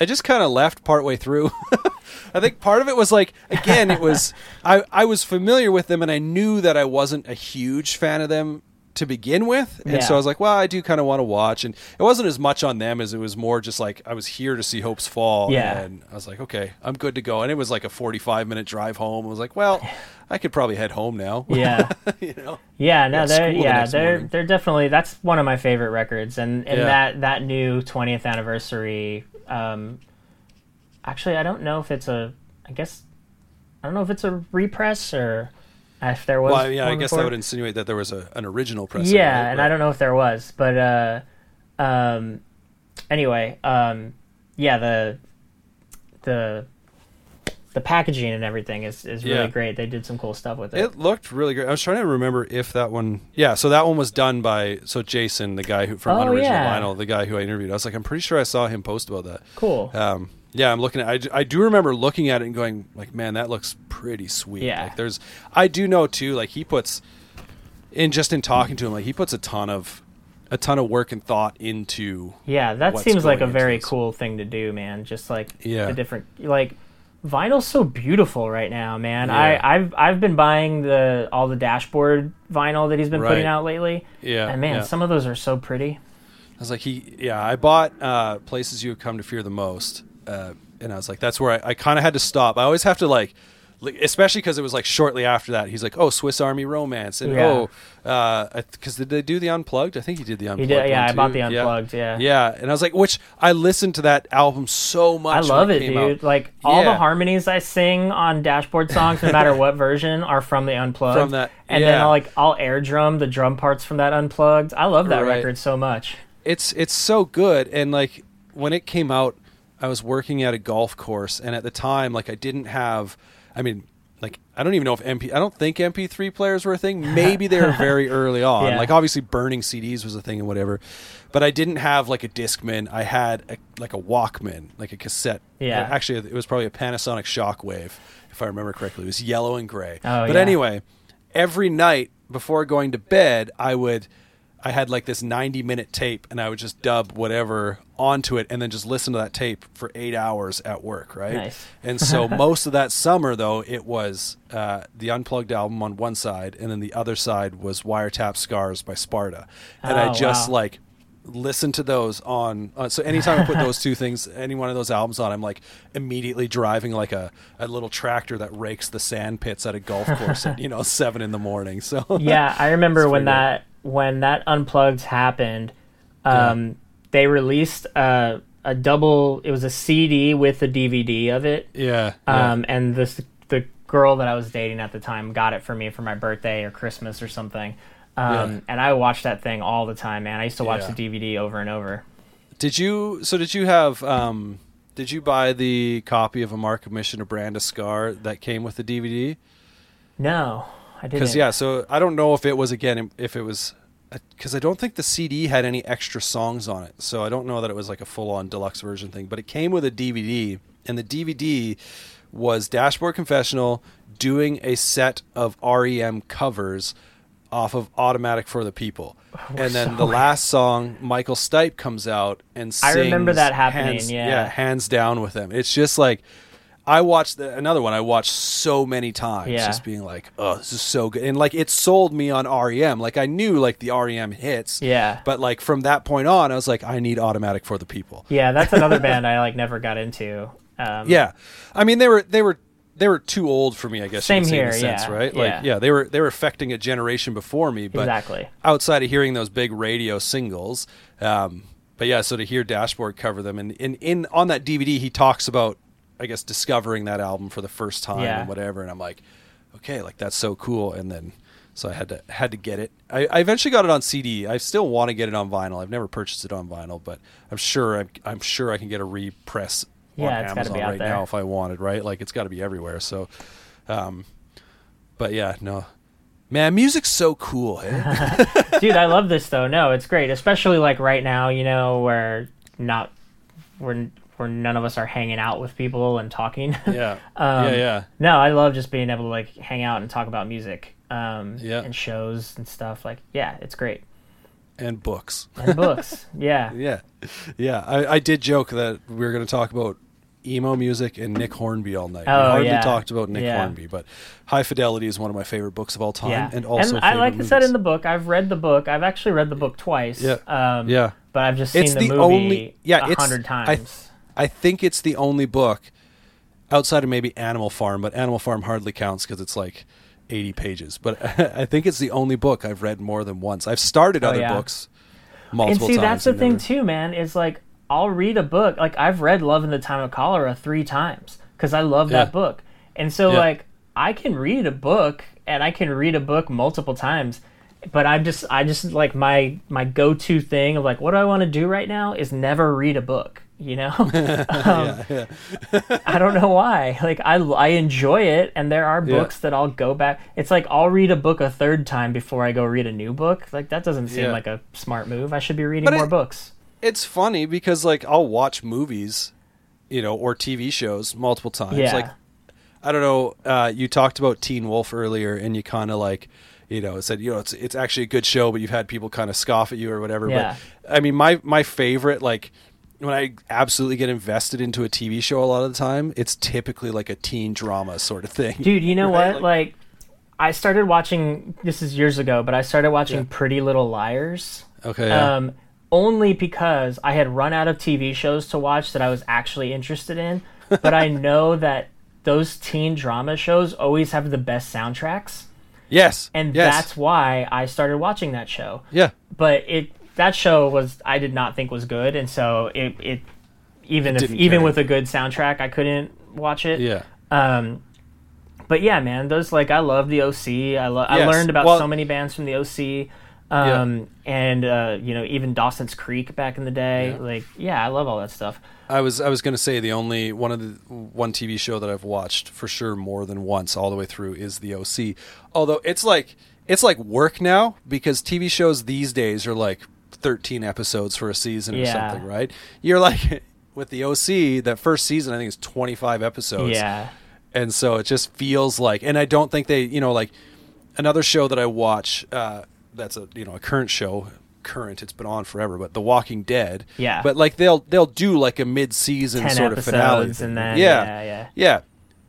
I just kind of left partway through. I think part of it was like, again, it was I I was familiar with them, and I knew that I wasn't a huge fan of them to begin with, and Yeah. so I was like, well, I do kind of want to watch, and it wasn't as much on them as it was more just like I was here to see Hopesfall, Yeah. and I was like, okay, I'm good to go, and it was like a 45 minute drive home. I was like, well, I could probably head home now, Yeah. you know. Yeah, no, they're school the yeah, they're morning. they're definitely that's one of my favorite records, and and Yeah. that that new twentieth anniversary. Um, actually, I don't know if it's a. I guess I don't know if it's a repress or if there was. Well, yeah, I guess before. that would insinuate that there was a, an original press. Yeah, and I don't know if there was, but uh, um, anyway, um, yeah, the the the packaging and everything is is really Yeah. great. They did some cool stuff with it. It looked really great. I was trying to remember if that one. Yeah, so that one was done by so Jason, the guy who from Oh, Unoriginal yeah. Vinyl, the guy who I interviewed. I was like, I'm pretty sure I saw him post about that. cool. Um, yeah, I'm looking at. I, I do remember looking at it and going, like, man, that looks pretty sweet. Yeah. Like, there's. I do know too. Like, he puts in just in talking to him, like he puts a ton of a ton of work and thought into. Yeah, that seems like a very this. cool thing to do, man. Just like Yeah. the different like vinyl's so beautiful right now, man. Yeah. I, I've I've been buying the all the dashboard vinyl that he's been putting out lately. Yeah, And man, yeah. some of those are so pretty. I was like, he, yeah, I bought uh, places you have come to fear the most, uh, and I was like, that's where I, I kind of had to stop. I always have to like, like especially because it was like shortly after that. He's like, oh, Swiss Army Romance, and Yeah. oh, because did they do the unplugged? I think he did the He unplugged. did, yeah. one I bought too. the unplugged, yeah. yeah, and I was like, which I listened to that album so much. I when love it, came dude. out. Like all the Yeah. harmonies I sing on dashboard songs, no matter what version, are from the unplugged. From that- and then yeah. I'll, like I'll air drum the drum parts from that unplugged. I love that Right. record so much. it's it's so good and like when it came out i was working at a golf course and at the time like i didn't have i mean like i don't even know if mp i don't think mp3 players were a thing maybe they were very early on Yeah. like obviously burning cds was a thing and whatever but i didn't have like a discman i had a, like a walkman like a cassette Yeah. Uh, actually it was probably a panasonic shockwave if i remember correctly it was yellow and gray Oh, but yeah. anyway every night before going to bed, I would I had like this 90 minute tape and I would just dub whatever onto it and then just listen to that tape for 8 hours at work, right? Nice. And so most of that summer though, it was uh, the unplugged album on one side and then the other side was Wiretap Scars by Sparta. And I Oh, just wow. like listen to those on uh, so anytime i put those two things any one of those albums on i'm like immediately driving like a, a little tractor that rakes the sand pits at a golf course at you know seven in the morning so yeah, I remember when pretty that when that unplugged happened. Um, They released a, a double. It was a CD with a DVD of it. yeah, yeah. Um, and this the girl that I was dating at the time got it for me for my birthday or Christmas or something. Um, Yeah. and I watched that thing all the time, man. I used to watch Yeah. the DVD over and over. did you so did you have um did you buy the copy of A Mark, a Mission, a Brand, a Scar that came with the dvd No, I didn't. because yeah so i don't know if it was again if it was because i don't think the cd had any extra songs on it so i don't know that it was like a full-on deluxe version thing but it came with a dvd and the dvd was dashboard confessional doing a set of rem covers off of automatic for the people. And then the last song michael stipe comes out and sings I remember that happening, hands, yeah. hands down with them it's just like I watched the, another one I watched so many times, Yeah. just being like, "Oh, this is so good," and like it sold me on REM. Like I knew like the REM hits, Yeah. But like from that point on, I was like, I need automatic for the people. Yeah, that's another band I like never got into. Um, Yeah, I mean they were they were they were too old for me. I guess Same could in a here, sense, yeah, right? Like yeah. yeah, they were they were affecting a generation before me, but Exactly. outside of hearing those big radio singles. Um, but yeah, so to hear Dashboard cover them, and in, in on that DVD, he talks about, I guess, discovering that album for the first time Yeah. and whatever. And I'm like, okay, like that's so cool. And then so I had to had to get it. I, I eventually got it on CD. I still want to get it on vinyl. I've never purchased it on vinyl, but I'm sure I'm, I'm sure I can get a repress Yeah, on Amazon right there. now if I wanted. Right, like it's got to be everywhere. So, um, but yeah, no. Man, music's so cool. Eh? Dude, I love this though. No, it's great, especially like right now. You know, where not where where none of us are hanging out with people and talking. yeah, Um, yeah, yeah. no, I love just being able to like hang out and talk about music. Um, Yeah. and shows and stuff. Like, yeah, it's great. and books. And books. Yeah. yeah, yeah. I, I did joke that we were going to talk about emo music and Nick Hornby all night. we Oh, hardly yeah. talked about Nick Yeah. Hornby, but High Fidelity is one of my favorite books of all time, Yeah. and also I favorite like I said in the book, I've read the book. I've actually read the book twice. Yeah. Um, Yeah. But I've just It's seen the, the movie only- yeah, a it's- hundred I- times. I think it's the only book outside of maybe Animal Farm, but Animal Farm hardly counts because it's like 80 pages. But I think it's the only book I've read more than once. I've started Oh, other yeah. books multiple times. and see, times. that's the thing never- too, man. Is like I'll read a book. Like I've read Love in the Time of Cholera three times because I love Yeah. that book. And so Yeah. like I can read a book and I can read a book multiple times. But I'm just I just like my my go to thing of like what do I want to do right now is never read a book. You know, um, I don't know why. Like I I enjoy it, and there are Yeah. books that I'll go back. It's like I'll read a book a third time before I go read a new book. Like that doesn't seem Yeah. like a smart move. I should be reading But more it- books. it's funny because like I'll watch movies, you know, or TV shows multiple times. Yeah. Like I don't know, uh, you talked about Teen Wolf earlier and you kind of like, you know, said, you know, it's it's actually a good show, but you've had people kind of scoff at you or whatever. Yeah. But I mean, my my favorite like when I absolutely get invested into a TV show a lot of the time, it's typically like a teen drama sort of thing. Dude, you know Right? what? Like, I started watching. This is years ago, but I started watching Yeah. Pretty Little Liars. okay. Yeah. Um, only because I had run out of TV shows to watch that I was actually interested in. But I know that those teen drama shows always have the best soundtracks, yes. and yes. that's why I started watching that show. yeah. But it that show was I did not think was good, and so it it even if even with a good soundtrack, I couldn't watch it. Yeah. Um, but yeah, man, those like I love the OC. I love. I learned about Well- so many bands from the OC. Yeah. Um, and uh, you know, even Dawson's Creek back in the day. Yeah. Like, yeah, I love all that stuff. I was I was going to say the only one of the one TV show that I've watched for sure more than once all the way through is the OC. Although it's like it's like work now because TV shows these days are like 13 episodes for a season or something, right? You're like with the OC that first season I think is 25 episodes. Yeah. and so it just feels like and i don't think they you know like another show that i watch uh that's a you know a current show current it's been on forever but the walking dead Yeah. but like they'll they'll do like a mid-season 10 sort of finale and then- yeah yeah, yeah. yeah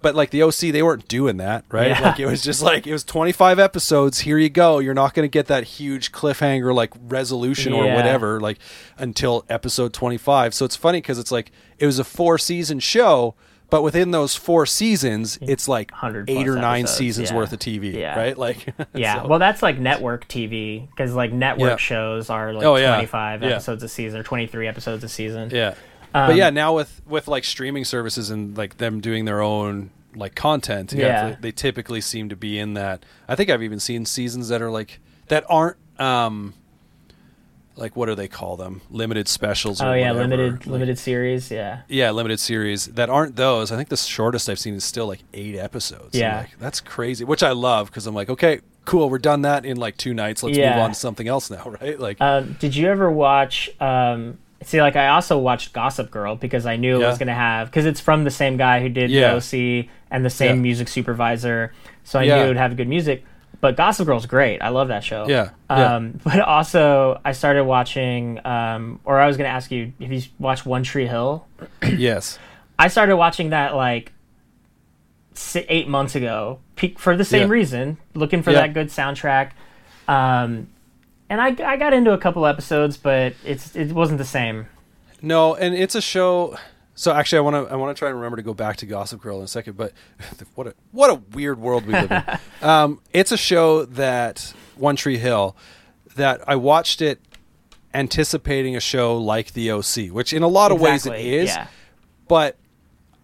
but like the oc they weren't doing that right Yeah. like it was just like it was 25 episodes here you go you're not going to get that huge cliffhanger like resolution or whatever like until episode 25 so it's funny because it's like it was a four season show but within those four seasons it's like 100 eight or nine episodes, seasons yeah. worth of tv Yeah. right like Yeah, so- well, that's like network TV because like network Yeah. shows are like Oh, yeah. 25 Yeah. episodes a season or 23 episodes a season. yeah Um, but yeah now with with like streaming services and like them doing their own like content yeah, Yeah. they, they typically seem to be in that i think i've even seen seasons that are like that aren't um like what do they call them limited specials or Oh yeah, whatever. limited Like- limited series. Yeah. yeah limited series that aren't those i think the shortest i've seen is still like eight episodes Yeah. like, that's crazy which i love because i'm like okay cool we're done that in like two nights let's Yeah. move on to something else now right like Um, did you ever watch? Um, see, like I also watched Gossip Girl because I knew it was going to have because it's from the same guy who did Yeah. the OC and the same Yeah. music supervisor, so I Yeah. knew it would have good music. But Gossip Girl's great. I love that show. Yeah, yeah. Um, but also, I started watching, um, or I was going to ask you if you watched One Tree Hill. yes I started watching that like eight months ago for the same Yeah. reason, looking for Yeah. that good soundtrack. Um, and I, I got into a couple episodes, but it's it wasn't the same. No, and it's a show. So actually, I want to I want to try and remember to go back to Gossip Girl in a second. But what a what a weird world we live in. um, it's a show that One Tree Hill that I watched it anticipating a show like The OC, which in a lot of ways it Exactly, is. yeah. But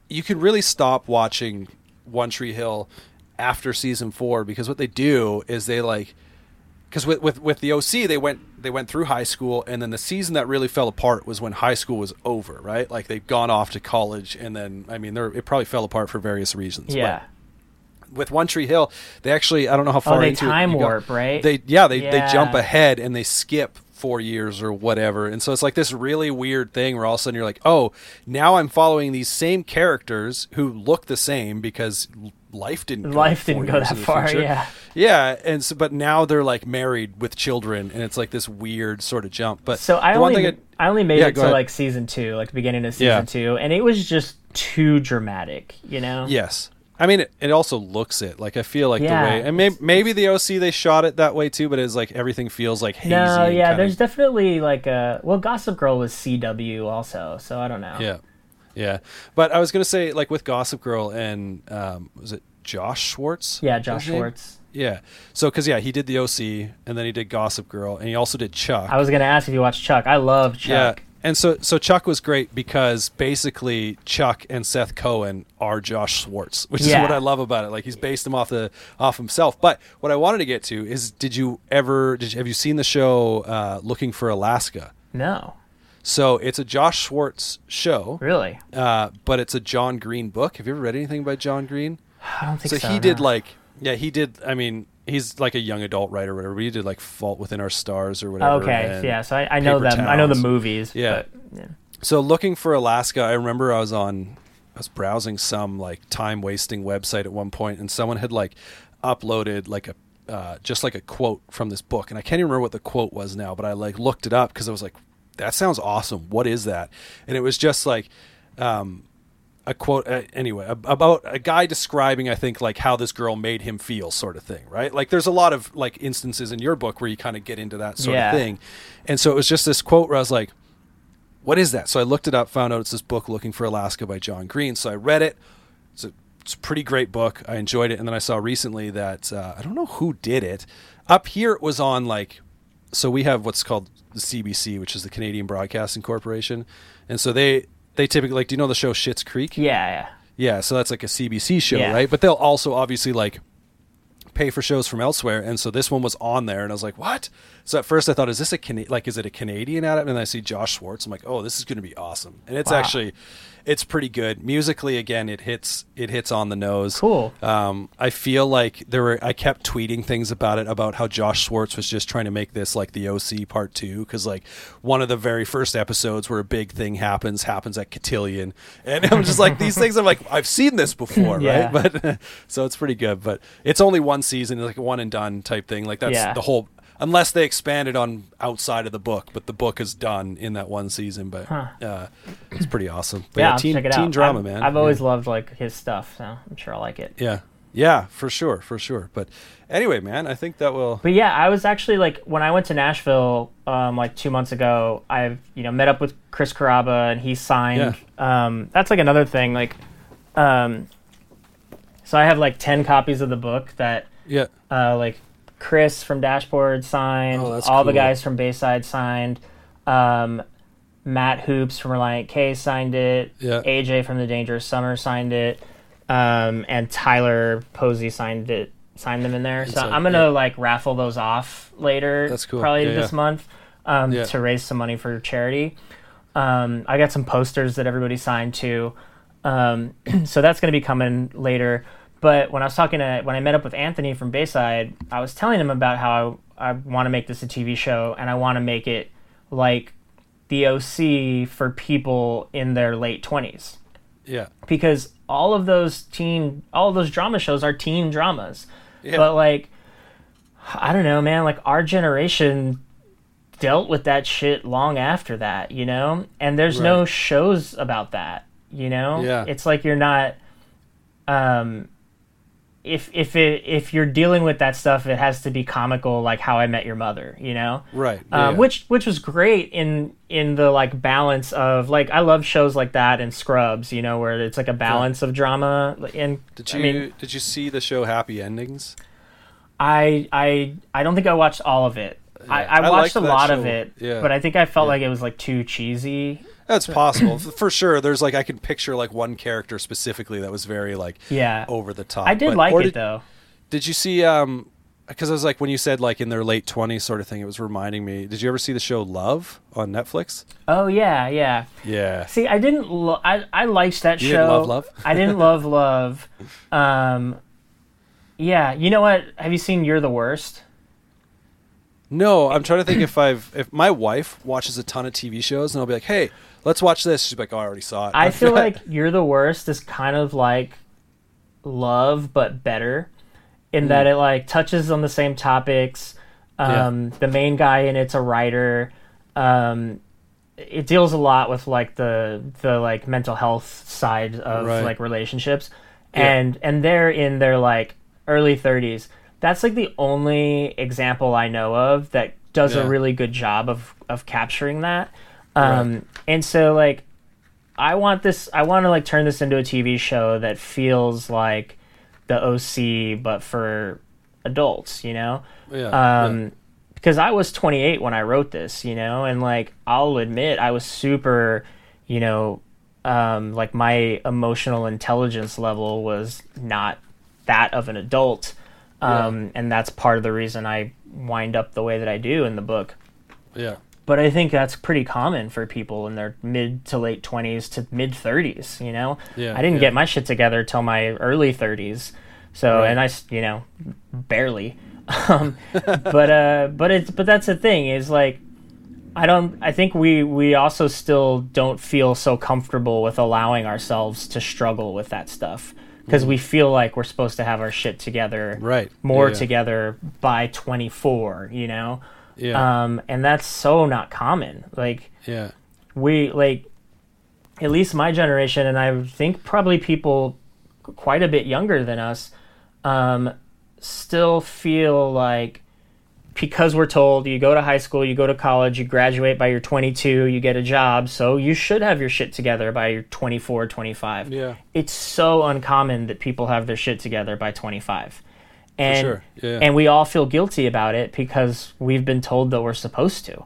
you can really stop watching One Tree Hill after season four because what they do is they like because with, with with the OC they went they went through high school and then the season that really fell apart was when high school was over right like they'd gone off to college and then I mean it probably fell apart for various reasons Yeah. But with One Tree Hill they actually I don't know how far Oh, they into it time go. warp, right? they yeah they they jump ahead and they skip four years or whatever and so it's like this really weird thing where all of a sudden you're like oh now I'm following these same characters who look the same because life didn't go Life didn't go that far, future. yeah. Yeah, and so, but now they're like married with children, and it's like this weird sort of jump. But So I only thing I only made Yeah, it to ahead. like season two, like the beginning of season Yeah. two, and it was just too dramatic. You know? yes, I mean it, it also looks it like I feel like Yeah, the way, and maybe maybe the OC they shot it that way too, but it's like everything feels like hazy. No, yeah. There's definitely like a well, Gossip Girl was CW also, so I don't know. yeah, yeah. But I was gonna say like with Gossip Girl and um, was it Josh Schwartz? Yeah, Josh? Schwartz. Yeah. So because yeah, he did the OC, and then he did Gossip Girl, and he also did Chuck. I was gonna ask if you watched Chuck. I love Chuck. Yeah. And so so Chuck was great because basically Chuck and Seth Cohen are Josh Schwartz, which is what I love about it. Like he's based him off the off himself. But what I wanted to get to is did you ever did you, have you seen the show uh, Looking for Alaska? No, So it's a Josh Schwartz show, really. uh, but it's a John Green book. Have you ever read anything by John Green? I don't think So, so. he did like yeah he did. I mean he's like a young adult writer or whatever. But he did like Fault Within Our Stars or whatever. Okay, yeah. So I, I know them. I know the movies. Yeah. but, yeah. So looking for Alaska, I remember I was on I was browsing some like time wasting website at one point and someone had like uploaded like a uh, just like a quote from this book and I can't even remember what the quote was now, but I like looked it up because I was like, that sounds awesome. What is that? And it was just like um, a quote uh, anyway about a guy describing I think like how this girl made him feel sort of thing, right? Like there's a lot of like instances in your book where you kind of get into that sort Yeah. of thing. And so it was just this quote where I was like what is that? So I looked it up, found out it's this book, Looking for Alaska by John Green. So I read it. It's a, it's a pretty great book. I enjoyed it. And then I saw recently that, uh, I don't know who did it. Up here it was on like, so we have what's called the CBC, which is the Canadian Broadcasting Corporation. And so they, they typically, like, do you know the show Schitt's Creek? yeah, yeah. Yeah, so that's like a CBC show, Yeah. right? But they'll also obviously like pay for shows from elsewhere, and so this one was on there, and I was like, "What?" So at first I thought, "Is this a like is it a Canadian adaptation?" And then I see Josh Schwartz. I'm like, "Oh, this is going to be awesome," and it's Wow. actually it's pretty good musically. Again, it hits it hits on the nose. Cool. Um, I feel like there were I kept tweeting things about it about how Josh Schwartz was just trying to make this like the OC part two because like one of the very first episodes where a big thing happens happens at Cotillion, and I'm just like these things. I'm like I've seen this before, Yeah. right? But so it's pretty good. But it's only one season, like a one and done type thing. Like that's Yeah. the whole. Unless they expanded on outside of the book, but the book is done in that one season. But uh, it's pretty awesome. But yeah, I'll teen, check it teen out. drama, I've, man. I've Yeah. always loved like his stuff, so I'm sure I'll like it. Yeah. Yeah, for sure, for sure. But anyway, man, I think that will. But yeah, I was actually like when I went to Nashville um, like two months ago. I've you know met up with Chris Carrabba and he signed. Um, that's like another thing. Like, um, so I have like ten copies of the book that Yeah. uh, like Chris from Dashboard signed. Oh, all the guys from Bayside signed. Um, Matt Hoopes from Relient K signed it. Yeah. AJ from The Dangerous Summer signed it. Um, and Tyler Posey signed it. Signed them in there. So I'm gonna yeah. like raffle those off later. That's cool. Probably Yeah, this month um, Yeah. to raise some money for charity. Um, I got some posters that everybody signed to. Um, so that's going to be coming later. But when I was talking to, when I met up with Anthony from Bayside, I was telling him about how I, I want to make this a TV show and I want to make it like the OC for people in their late 20s. Yeah. Because all of those teen, all of those drama shows are teen dramas. Yeah. But like, I don't know, man. Like our generation dealt with that shit long after that, you know. And there's no shows about that, you know. Yeah. It's like you're not. Um, if if it if you're dealing with that stuff, it has to be comical, like How I Met Your Mother, you know. Right. Uh, yeah. Which which was great in in the like balance of like I love shows like that and Scrubs, you know, where it's like a balance of drama. And did I you mean, did you see the show Happy Endings? I I I don't think I watched all of it. I, I I watched liked a lot of it, Yeah. but I think I felt like it was like too cheesy. That's possible for sure. There's like I can picture like one character specifically that was very like Yeah, over the top. I did But- like it did, though. Did you see? um Because I was like when you said like in their late twenties sort of thing, it was reminding me. Did you ever see the show Love on Netflix? Oh yeah, yeah. Yeah. See, I didn't. Lo- I I liked that You show. didn't love Love? I didn't love Love. Um, yeah, you know what? Have you seen You're the Worst? No, I'm trying to think if I've if my wife watches a ton of TV shows and I'll be like, hey, let's watch this. She's like, oh, I already saw it. I feel like You're the Worst is kind of like Love, but better, in that it like touches on the same topics. Um, The main guy in it's a writer. Um, it deals a lot with like the the like mental health side of Right. like relationships, Yeah. and and they're in their like early 30s. That's like the only example I know of that does Yeah. a really good job of of capturing that. Um, And so like I want this. I want to like turn this into a TV show that feels like the OC, but for adults. You know, yeah, um, because I was 28 when I wrote this. You know, and like I'll admit, I was super. You know, um, like my emotional intelligence level was not that of an adult, um, and that's part of the reason I wind up the way that I do in the book yeah, but I think that's pretty common for people in their mid to late 20s to mid 30s, you know? Yeah, I didn't yeah. get my shit together till my early 30s. So, Right. and I, you know, barely. Um, but uh but it's but that's the thing is like I don't I think we we also still don't feel so comfortable with allowing ourselves to struggle with that stuff because we feel like we're supposed to have our shit together. Right. more Yeah. together by 24, you know? Yeah, um, and that's so not common. Like yeah, we like, at least my generation, and I think probably people quite a bit younger than us, um, still feel like because we're told you go to high school, you go to college, you graduate by your 22, you get a job, so you should have your shit together by your 24, 25. yeah. It's so uncommon that people have their shit together by 25. And, sure, yeah. and we all feel guilty about it because we've been told that we're supposed to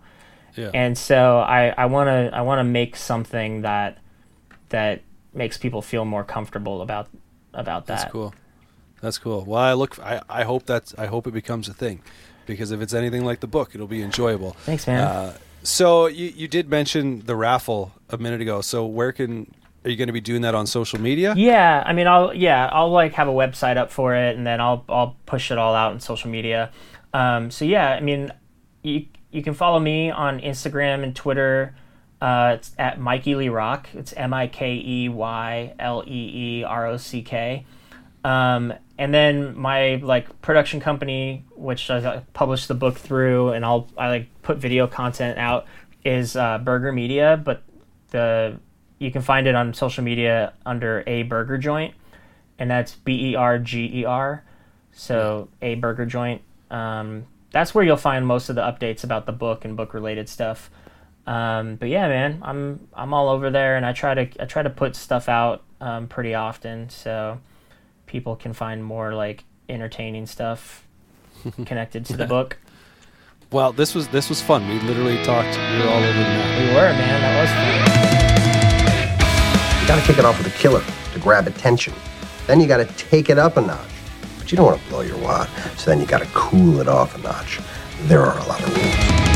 Yeah. and so I I want to I want to make something that that makes people feel more comfortable about about that. That's cool. That's cool. Well, I look. I, I hope that's. I hope it becomes a thing, because if it's anything like the book, it'll be enjoyable. Thanks, man. Uh, so you you did mention the raffle a minute ago. So where can are you going to be doing that on social media? Yeah, I mean, I'll yeah, I'll like have a website up for it, and then I'll I'll push it all out on social media. Um, so yeah, I mean, you you can follow me on Instagram and Twitter. Uh, it's at Mikey Lee Rock. It's M I K E Y L E E R O C K. Um, and then my like production company, which I publish the book through, and I'll I like put video content out, is uh, Berger Media. But the you can find it on social media under a Berger Joint, and that's B E R G E R. So a Berger Joint. Um, that's where you'll find most of the updates about the book and book related stuff. Um, but yeah, man, I'm I'm all over there, and I try to I try to put stuff out um, pretty often, so people can find more like entertaining stuff connected to the book. Well, this was this was fun. We literally talked. We were all over the map. We were, man. That was fun. You gotta kick it off with a killer to grab attention. Then you gotta take it up a notch. But you don't wanna blow your wad, so then you gotta cool it off a notch. There are a lot of rules.